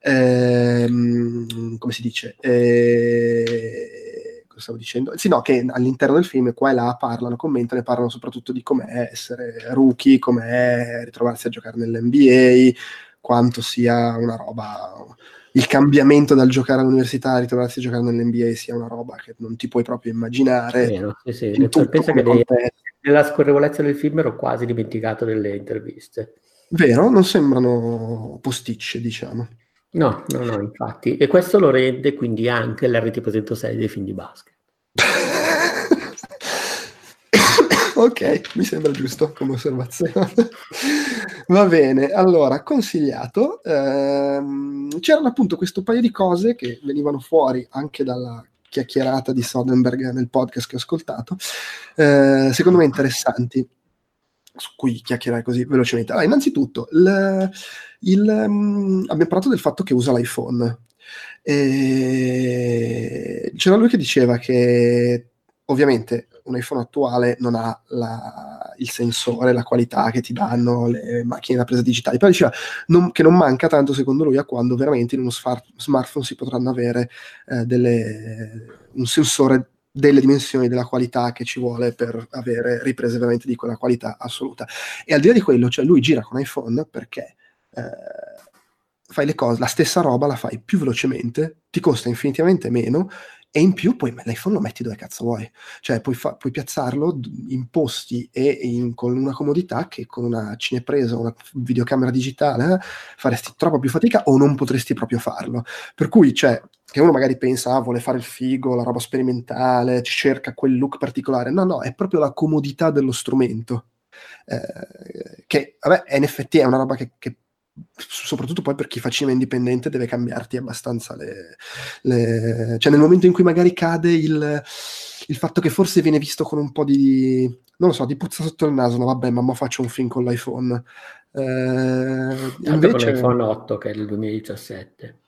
ehm, come si dice? Eh, cosa stavo dicendo? Sì, no, che all'interno del film qua e là parlano, commentano e parlano soprattutto di com'è essere rookie, com'è ritrovarsi a giocare nell'NBA, quanto sia una roba il cambiamento dal giocare all'università a ritrovarsi a giocare nell'NBA sia una roba che non ti puoi proprio immaginare. Sì, sì. In tutto penso che dei, nella scorrevolezza del film ero quasi dimenticato delle interviste. Vero? Non sembrano posticce, diciamo. No, no, no, infatti. E questo lo rende quindi anche l'RTP106 dei film di basket. ok, mi sembra giusto come osservazione. Va bene, allora, consigliato. Ehm, c'erano appunto questo paio di cose che venivano fuori anche dalla chiacchierata di Soderbergh nel podcast che ho ascoltato, eh, secondo me interessanti, su cui chiacchierare così velocemente. Allora, innanzitutto, il, il, um, abbiamo parlato del fatto che usa l'iPhone. E c'era lui che diceva che ovviamente un iPhone attuale non ha la, il sensore, la qualità che ti danno le macchine da presa digitali, però diceva non, che non manca tanto secondo lui a quando veramente in uno smart, smartphone si potranno avere eh, delle, un sensore delle dimensioni, della qualità che ci vuole per avere riprese veramente di quella qualità assoluta. E al di là di quello, cioè lui gira con iPhone perché eh, fai le cose, la stessa roba la fai più velocemente, ti costa infinitivamente meno e in più poi l'iPhone lo metti dove cazzo vuoi, cioè puoi, fa- puoi piazzarlo in posti e in, con una comodità che con una cinepresa o una videocamera digitale eh, faresti troppo più fatica o non potresti proprio farlo. Per cui, cioè, che uno magari pensa, ah, vuole fare il figo, la roba sperimentale, cerca quel look particolare. No, no, è proprio la comodità dello strumento. Eh, che, vabbè, NFT è una roba che, che soprattutto poi per chi fa cinema indipendente deve cambiarti abbastanza le, le... cioè nel momento in cui magari cade il, il, fatto che forse viene visto con un po' di non lo so, di puzza sotto il naso no vabbè mamma faccio un film con l'iPhone eh, invece con l'iPhone 8 che è del 2017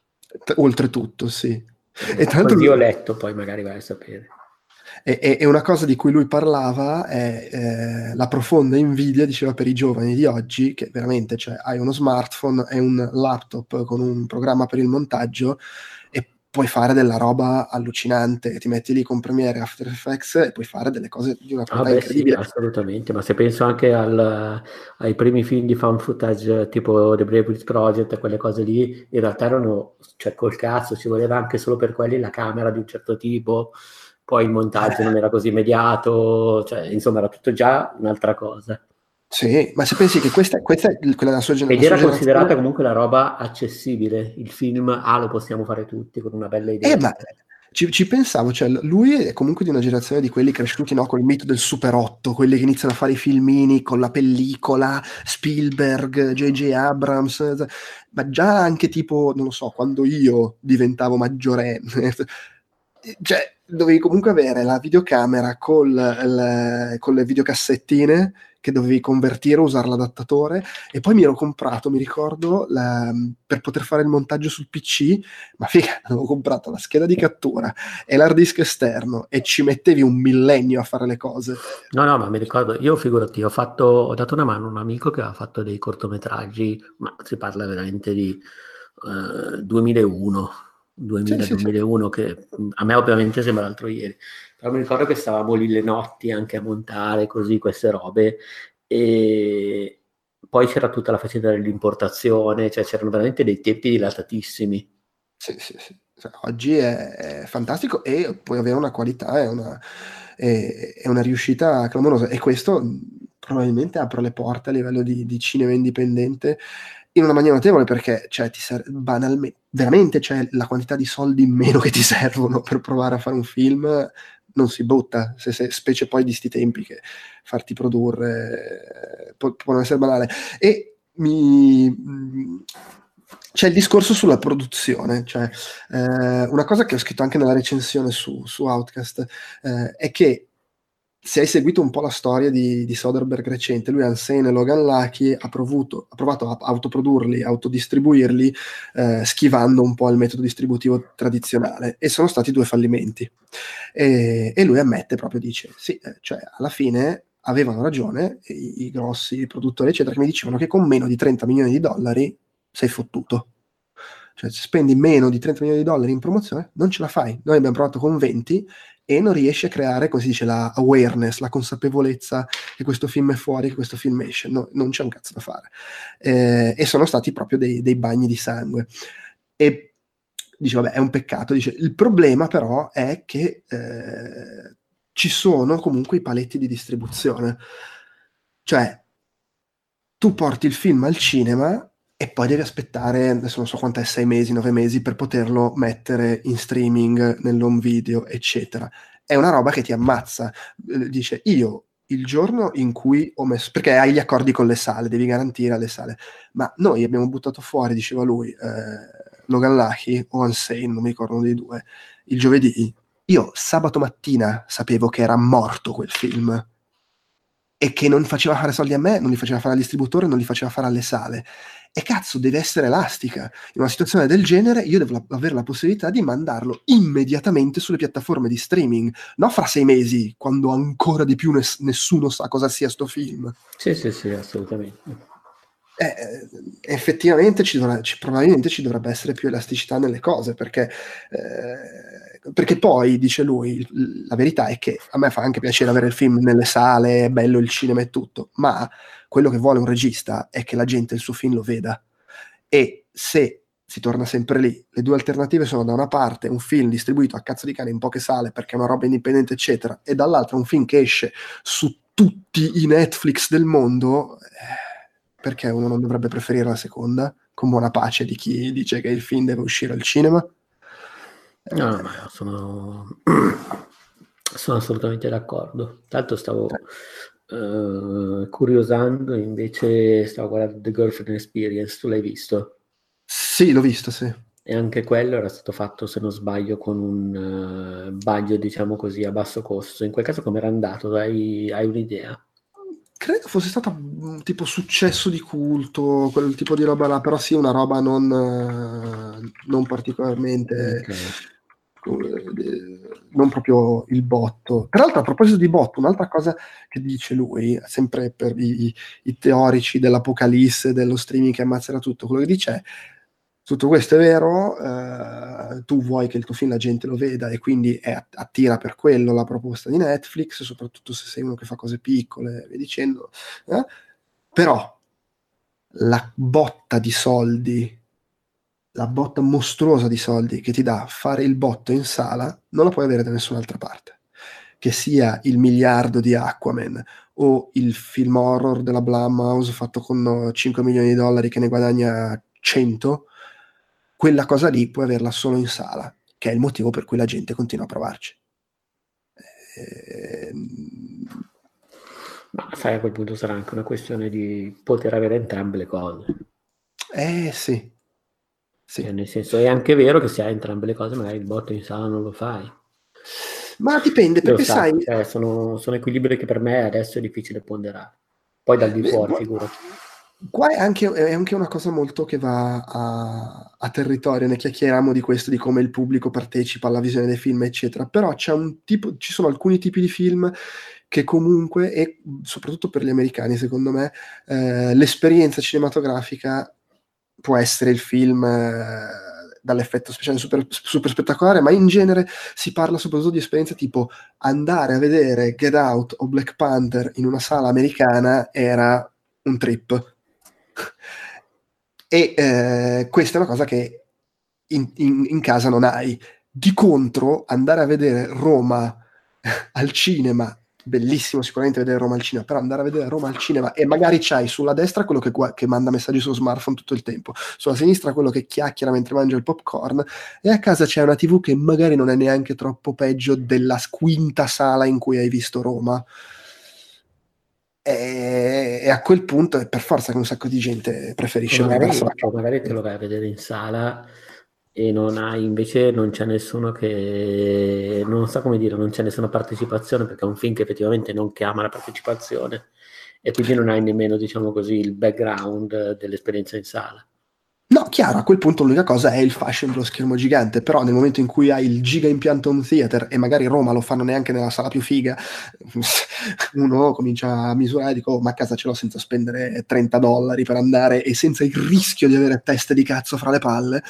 oltretutto sì. E, e l'altro io ho letto poi magari vai a sapere e, e, e, una cosa di cui lui parlava è eh, la profonda invidia, diceva, per i giovani di oggi, che veramente cioè, hai uno smartphone e un laptop con un programma per il montaggio e puoi fare della roba allucinante, ti metti lì con Premiere After Effects e puoi fare delle cose di una qualità ah, incredibile. Sì, assolutamente, ma se penso anche al, ai primi film di found footage tipo The Brave Witch Project, quelle cose lì, in realtà erano, cioè col cazzo, ci voleva anche solo per quelli la camera di un certo tipo poi il montaggio non era così immediato, cioè, insomma era tutto già un'altra cosa. Sì, ma se pensi che questa, questa è quella della sua generazione. Ed era considerata comunque la roba accessibile, il film, ah lo possiamo fare tutti con una bella idea. Eh, ma ci, ci, pensavo, cioè lui è comunque di una generazione di quelli cresciuti no, con il mito del Super 8, quelli che iniziano a fare i filmini con la pellicola, Spielberg, J.J. Abrams, ma già anche tipo, non lo so, quando io diventavo maggiorenne, cioè dovevi comunque avere la videocamera col, le, con le videocassettine che dovevi convertire, usare l'adattatore e poi mi ero comprato, mi ricordo, la, per poter fare il montaggio sul PC, ma figa, avevo comprato la scheda di cattura e l'hard disk esterno e ci mettevi un millennio a fare le cose. No, no, ma mi ricordo, io figurati, ho, fatto, ho dato una mano a un amico che aveva fatto dei cortometraggi, ma si parla veramente di uh, 2001 2000-2001 che a me ovviamente sembra l'altro ieri. Però mi ricordo che stavamo lì le notti anche a montare così queste robe e poi c'era tutta la faccenda dell'importazione cioè c'erano veramente dei tempi dilatatissimi. Sì sì sì. Cioè, oggi è, è, fantastico e puoi avere una qualità e una, è, è una riuscita clamorosa. E questo probabilmente apre le porte a livello di, di cinema indipendente in una maniera notevole perché cioè, ti serve banalmente, veramente c'è la quantità di soldi in meno che ti servono per provare a fare un film non si butta, se, se, specie poi di sti tempi che farti produrre eh, può, può essere banale. E mi, mm, c'è il discorso sulla produzione, cioè eh, una cosa che ho scritto anche nella recensione su, su Outcast eh, è che se hai seguito un po' la storia di, di Soderbergh recente, lui Ansane e Logan Lucky ha, provuto, ha provato a autoprodurli, autodistribuirli, eh, schivando un po' il metodo distributivo tradizionale e sono stati due fallimenti. E, e lui ammette proprio, dice, sì, eh, cioè alla fine avevano ragione i, i grossi produttori, eccetera, che mi dicevano che con meno di 30 milioni di dollari sei fottuto. Cioè, se spendi meno di 30 milioni di dollari in promozione, non ce la fai. Noi abbiamo provato con 20 e non riesci a creare, come si dice, la awareness, la consapevolezza che questo film è fuori, che questo film esce. No, non c'è un cazzo da fare. Eh, e sono stati proprio dei, dei bagni di sangue. E dice, vabbè, è un peccato. Dice, il problema però è che eh, ci sono comunque i paletti di distribuzione. Cioè, tu porti il film al cinema e poi devi aspettare, adesso non so quanto è, sei mesi, nove mesi per poterlo mettere in streaming, nell'home video, eccetera. È una roba che ti ammazza. Eh, dice, io il giorno in cui ho messo, perché hai gli accordi con le sale, devi garantire alle sale, ma noi abbiamo buttato fuori, diceva lui, eh, Logan Lucky o Unsane, non mi ricordo uno dei due, il giovedì, io sabato mattina sapevo che era morto quel film e che non faceva fare soldi a me, non li faceva fare al distributore, non li faceva fare alle sale. E cazzo, deve essere elastica. In una situazione del genere io devo la- avere la possibilità di mandarlo immediatamente sulle piattaforme di streaming, non fra sei mesi, quando ancora di più ness- nessuno sa cosa sia sto film. Sì, sì, sì, assolutamente. Eh, effettivamente ci dovrà, ci, probabilmente ci dovrebbe essere più elasticità nelle cose, perché... Eh, perché poi, dice lui, la verità è che a me fa anche piacere avere il film nelle sale, è bello il cinema e tutto, ma quello che vuole un regista è che la gente il suo film lo veda. E se si torna sempre lì, le due alternative sono da una parte un film distribuito a cazzo di cane in poche sale perché è una roba indipendente, eccetera, e dall'altra un film che esce su tutti i Netflix del mondo, eh, perché uno non dovrebbe preferire la seconda? Con buona pace di chi dice che il film deve uscire al cinema? No, no, sono, sono assolutamente d'accordo. Tanto stavo uh, curiosando, invece stavo guardando The Girlfriend Experience, tu l'hai visto? Sì, l'ho visto, sì. E anche quello era stato fatto, se non sbaglio, con un uh, budget, diciamo così, a basso costo. In quel caso come era andato? Hai, hai un'idea? credo fosse stato un tipo successo di culto, quel tipo di roba là, però sì, una roba non, non particolarmente okay. Eh, non proprio il botto. Tra l'altro, a proposito di botto, un'altra cosa che dice lui, sempre per i, i teorici dell'apocalisse, dello streaming che ammazzerà tutto, quello che dice è tutto questo è vero, eh, tu vuoi che il tuo film la gente lo veda e quindi è, attira per quello la proposta di Netflix, soprattutto se sei uno che fa cose piccole, via dicendo. Eh? Però la botta di soldi la botta mostruosa di soldi che ti dà fare il botto in sala non la puoi avere da nessun'altra parte. Che sia il miliardo di Aquaman o il film horror della Blumhouse fatto con 5 milioni di dollari che ne guadagna 100, quella cosa lì puoi averla solo in sala, che è il motivo per cui la gente continua a provarci. Ehm... Ma sai, a quel punto sarà anche una questione di poter avere entrambe le cose. Eh sì, sì. Cioè, nel senso, è anche vero che se hai entrambe le cose, magari il botto in sala non lo fai. Ma dipende, perché sa, sai... Cioè, sono, sono, equilibri che per me adesso è difficile ponderare. Poi dal di fuori, figurati. Qua è anche, è anche, una cosa molto che va a, a, territorio, ne chiacchieriamo di questo, di come il pubblico partecipa alla visione dei film, eccetera. Però tipo, ci sono alcuni tipi di film che comunque, e soprattutto per gli americani, secondo me, eh, l'esperienza cinematografica può essere il film eh, dall'effetto speciale super, super, spettacolare, ma in genere si parla soprattutto di esperienze tipo andare a vedere Get Out o Black Panther in una sala americana era un trip. e eh, questa è una cosa che in, in, in casa non hai. Di contro, andare a vedere Roma al cinema bellissimo sicuramente vedere Roma al cinema, però andare a vedere Roma al cinema e magari c'hai sulla destra quello che, che, manda messaggi sullo smartphone tutto il tempo, sulla sinistra quello che chiacchiera mentre mangia il popcorn e a casa c'è una tv che magari non è neanche troppo peggio della quinta sala in cui hai visto Roma. E, e a quel punto è per forza che un sacco di gente preferisce magari, magari te lo vai a vedere in sala e non hai invece non c'è nessuno che non so come dire non c'è nessuna partecipazione perché è un film che effettivamente non chiama la partecipazione e quindi non hai nemmeno diciamo così il background dell'esperienza in sala No, chiaro, a quel punto l'unica cosa è il fashion dello schermo gigante, però nel momento in cui hai il giga impianto home theater e magari Roma lo fanno neanche nella sala più figa, uno comincia a misurare e dico, oh, ma a casa ce l'ho senza spendere 30 dollari per andare e senza il rischio di avere teste di cazzo fra le palle,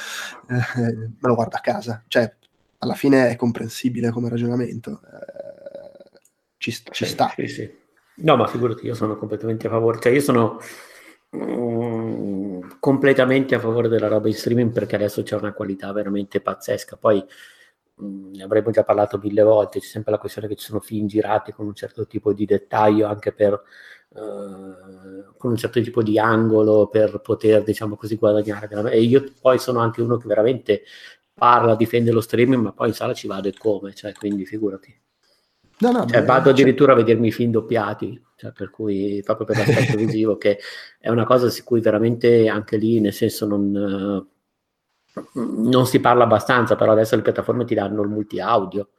eh, me lo guardo a casa. Cioè, alla fine è comprensibile come ragionamento. Eh, ci, ci sta. Sì, sì. No, ma figurati, io sono completamente a favore. Cioè, io sono completamente a favore della roba in streaming perché adesso c'è una qualità veramente pazzesca. Poi ne avremmo già parlato mille volte, c'è sempre la questione che ci sono film girati con un certo tipo di dettaglio anche per Uh, con un certo tipo di angolo per poter, diciamo così, guadagnare. E io poi sono anche uno che veramente parla, difende lo streaming, ma poi in sala ci vado e come, cioè, quindi figurati. No, no, cioè, vado addirittura cioè... a vedermi i film doppiati, cioè, per cui proprio per l'aspetto visivo, che è una cosa su cui veramente anche lì, nel senso, non, non si parla abbastanza, però adesso le piattaforme ti danno il multi-audio.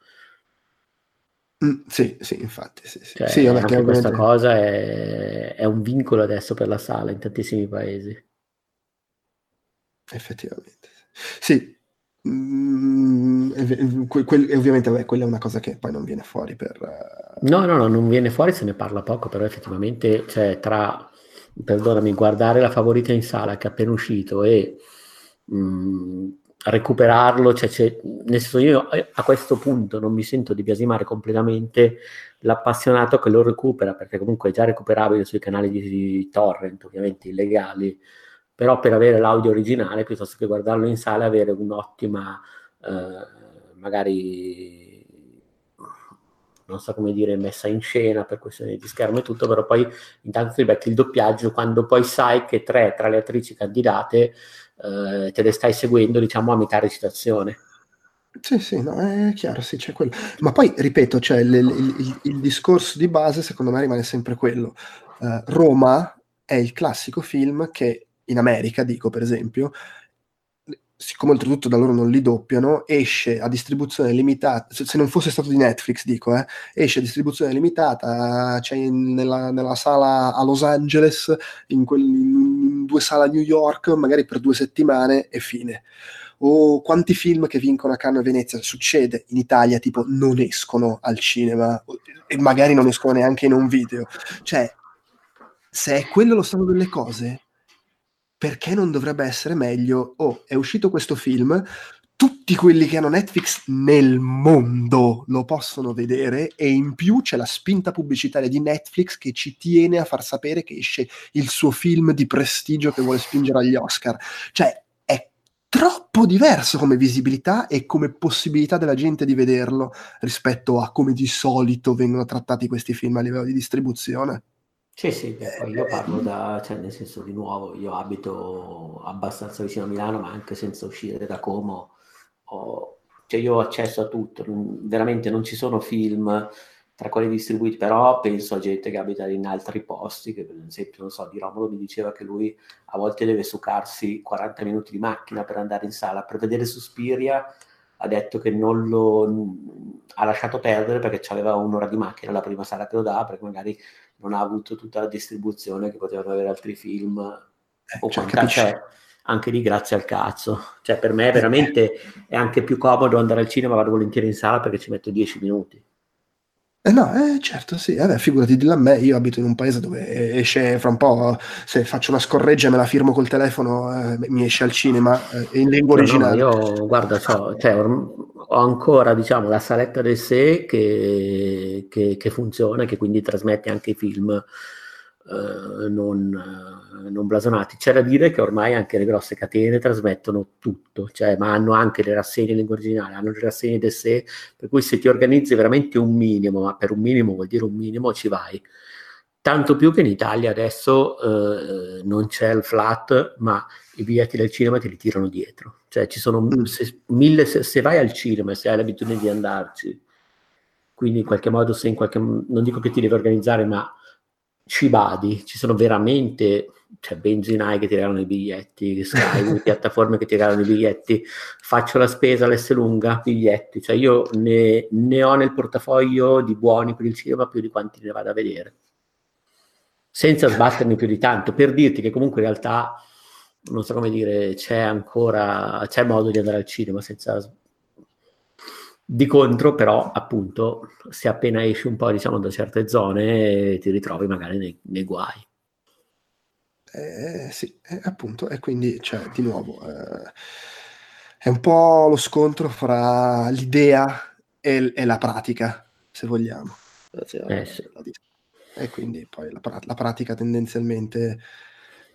Mm, sì, sì, infatti. Sì, sì. Cioè, sì vabbè, anche questa cosa è, è, un vincolo adesso per la sala in tantissimi paesi. Effettivamente. Sì, Mm, que- que- ovviamente vabbè, quella è una cosa che poi non viene fuori per... Uh... No, no, no, non viene fuori, se ne parla poco, però effettivamente cioè, tra, perdonami, guardare la favorita in sala che è appena uscito e mh, mm, recuperarlo, cioè, cioè, nel senso io eh, a questo punto non mi sento di biasimare completamente l'appassionato che lo recupera, perché comunque è già recuperabile sui canali di, di torrent, ovviamente illegali, però per avere l'audio originale piuttosto che guardarlo in sala avere un'ottima eh, magari non so come dire messa in scena per questioni di schermo e tutto però poi intanto ti becchi il doppiaggio quando poi sai che tre tra le attrici candidate eh, te le stai seguendo diciamo a metà recitazione sì, sì, no, è chiaro, sì, c'è quello. Ma poi, ripeto, cioè, il, il, il, il, discorso di base, secondo me, rimane sempre quello. Uh, Roma è il classico film che in America, dico per esempio, siccome oltretutto da loro non li doppiano, esce a distribuzione limitata, se non fosse stato di Netflix dico, eh, esce a distribuzione limitata, c'è in, nella, nella, sala a Los Angeles, in, quel, in due sale a New York, magari per due settimane e fine. O quanti film che vincono a Cannes e Venezia succede in Italia, tipo non escono al cinema e magari non escono neanche in un video. Cioè, se è quello lo stato delle cose, perché non dovrebbe essere meglio? Oh, è uscito questo film, tutti quelli che hanno Netflix nel mondo lo possono vedere e in più c'è la spinta pubblicitaria di Netflix che ci tiene a far sapere che esce il suo film di prestigio che vuole spingere agli Oscar. Cioè, è troppo diverso come visibilità e come possibilità della gente di vederlo rispetto a come di solito vengono trattati questi film a livello di distribuzione. Sì, sì, poi io parlo da, cioè nel senso di nuovo, io abito abbastanza vicino a Milano, ma anche senza uscire da Como, ho, cioè io ho accesso a tutto, veramente non ci sono film tra quelli distribuiti, però penso a gente che abita in altri posti, che per esempio, non so, di Romolo mi diceva che lui a volte deve succarsi 40 minuti di macchina per andare in sala, per vedere Suspiria ha detto che non lo ha lasciato perdere perché aveva un'ora di macchina la prima sala che lo dà, perché magari non ha avuto tutta la distribuzione che potevano avere altri film eh, o cioè, quanta, cioè, anche lì grazie al cazzo. Cioè per me veramente è anche più comodo andare al cinema vado volentieri in sala perché ci metto 10 minuti. Eh no, eh, certo, sì, eh, figurati di a me, io abito in un paese dove esce fra un po', se faccio una scorreggia e me la firmo col telefono, eh, mi esce al cinema eh, in lingua originale. No, io, guarda, cioè, ho ancora, diciamo, la saletta del sé che, che, che funziona, che quindi trasmette anche i film Uh, non, uh, non, blasonati. C'è da dire che ormai anche le grosse catene trasmettono tutto, cioè, ma hanno anche le rassegne in lingua originale, hanno le rassegne del sé, per cui se ti organizzi veramente un minimo, ma per un minimo vuol dire un minimo, ci vai. Tanto più che in Italia adesso uh, non c'è il flat, ma i biglietti del cinema te li tirano dietro. Cioè ci sono mm. se, mille, se, se vai al cinema e se hai l'abitudine di andarci, quindi in qualche modo se in qualche, non dico che ti devi organizzare, ma ci vadi, ci sono veramente cioè benzinai che ti regalano i biglietti, Sky, piattaforme che ti regalano i biglietti, faccio la spesa all'S lunga, biglietti, cioè io ne, ne, ho nel portafoglio di buoni per il cinema più di quanti ne vado a vedere, senza sbattermi più di tanto, per dirti che comunque in realtà non so come dire, c'è ancora, c'è modo di andare al cinema senza di contro, però, appunto, se appena esci un po', diciamo, da certe zone, ti ritrovi magari nei, nei guai. Eh, sì, eh, appunto, e quindi, cioè, di nuovo, eh, è un po' lo scontro fra l'idea e, e la pratica, se vogliamo. Eh, sì. E quindi poi la, la pratica tendenzialmente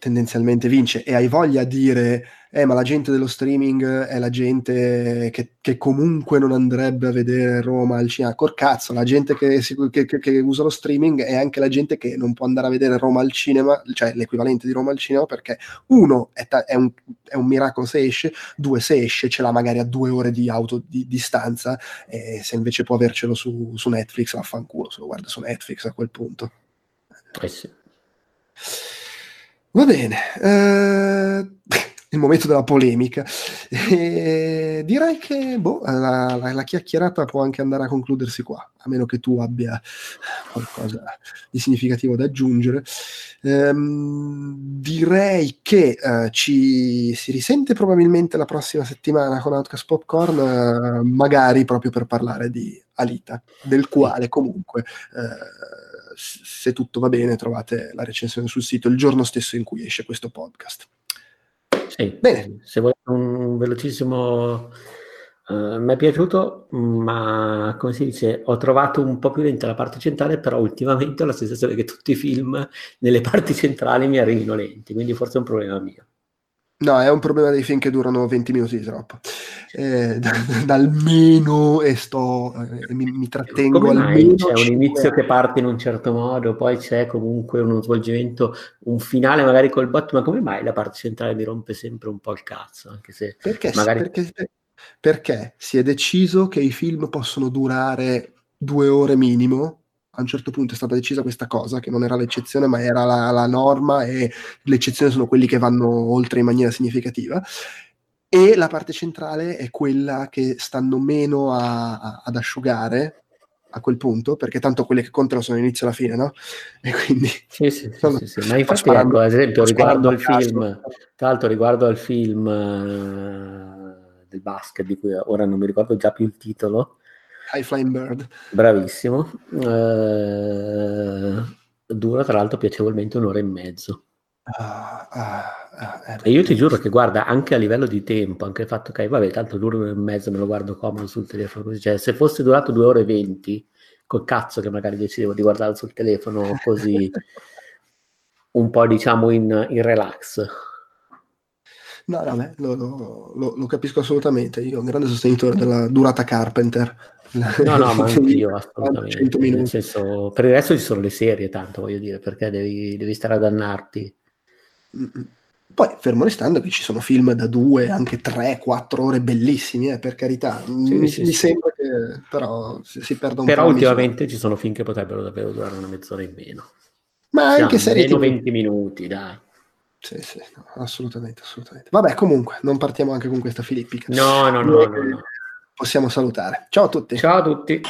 tendenzialmente vince. E hai voglia a dire eh ma la gente dello streaming è la gente che, che comunque non andrebbe a vedere Roma al cinema. Col cazzo la gente che, che, che, usa lo streaming è anche la gente che non può andare a vedere Roma al cinema cioè l'equivalente di Roma al cinema perché uno è, ta- è, un, è un, miracolo se esce due se esce ce l'ha magari a due ore di auto di distanza e se invece può avercelo su, su Netflix vaffanculo se lo guarda su Netflix a quel punto. Eh sì Va bene, eh, il momento della polemica. E direi che boh, la, la, la, chiacchierata può anche andare a concludersi qua, a meno che tu abbia qualcosa di significativo da aggiungere. Ehm, direi che eh, ci si risente probabilmente la prossima settimana con Outcast Popcorn, eh, magari proprio per parlare di Alita, del quale comunque... Se tutto va bene, trovate la recensione sul sito il giorno stesso in cui esce questo podcast. Sì, bene. Se volete un velocissimo... Uh, mi è piaciuto, ma come si dice, ho trovato un po' più lenta la parte centrale, però ultimamente ho la sensazione che tutti i film nelle parti centrali mi arrivino lenti, quindi forse è un problema mio. No, è un problema dei film che durano 20 minuti di troppo. Eh, dal meno e sto, eh, mi, mi, trattengo Come almeno. C'è un inizio che parte in un certo modo, poi c'è comunque uno svolgimento, un finale magari col bot, ma come mai la parte centrale mi rompe sempre un po' il cazzo? Anche se perché, magari... perché, perché si è deciso che i film possono durare due ore minimo a un certo punto è stata decisa questa cosa, che non era l'eccezione, ma era la, la norma e le eccezioni sono quelli che vanno oltre in maniera significativa. E la parte centrale è quella che stanno meno a, a, ad asciugare a quel punto, perché tanto quelle che contano sono l'inizio e la fine, no? E quindi... Sì, sì, sì, sì, sì. ma infatti, ecco, ad esempio, riguardo al film, tra l'altro riguardo al film uh, del basket, di cui ora non mi ricordo già più il titolo, High Flying Bird. Bravissimo. Uh, dura tra l'altro piacevolmente un'ora e mezzo. Ah, ah, ah, eh, e io ti giuro che guarda anche a livello di tempo, anche il fatto che vabbè, tanto dura un'ora e mezzo, me lo guardo comodo sul telefono. Così. Cioè, se fosse durato due ore e venti, col cazzo che magari decidevo di guardare sul telefono così un po' diciamo in, in relax. No, vabbè, lo, lo, lo, lo, capisco assolutamente. Io ho un grande sostenitore della durata Carpenter. No, no, ma anch'io assolutamente. Nel senso, per il resto ci sono le serie, tanto voglio dire, perché devi, devi stare a dannarti. Poi, fermo restando che ci sono film da due, anche tre, quattro ore bellissimi, eh, per carità. Sì, mi, sì, mi sì. sembra che però si, si perda un però po'. Però ultimamente ci sono film che potrebbero davvero durare una mezz'ora in meno. Ma anche serie meno 20 minuti, dai. Sì, sì, no, assolutamente, assolutamente. Vabbè, comunque, non partiamo anche con questa filippica. No, no, no, no, no possiamo salutare. Ciao a tutti. Ciao a tutti.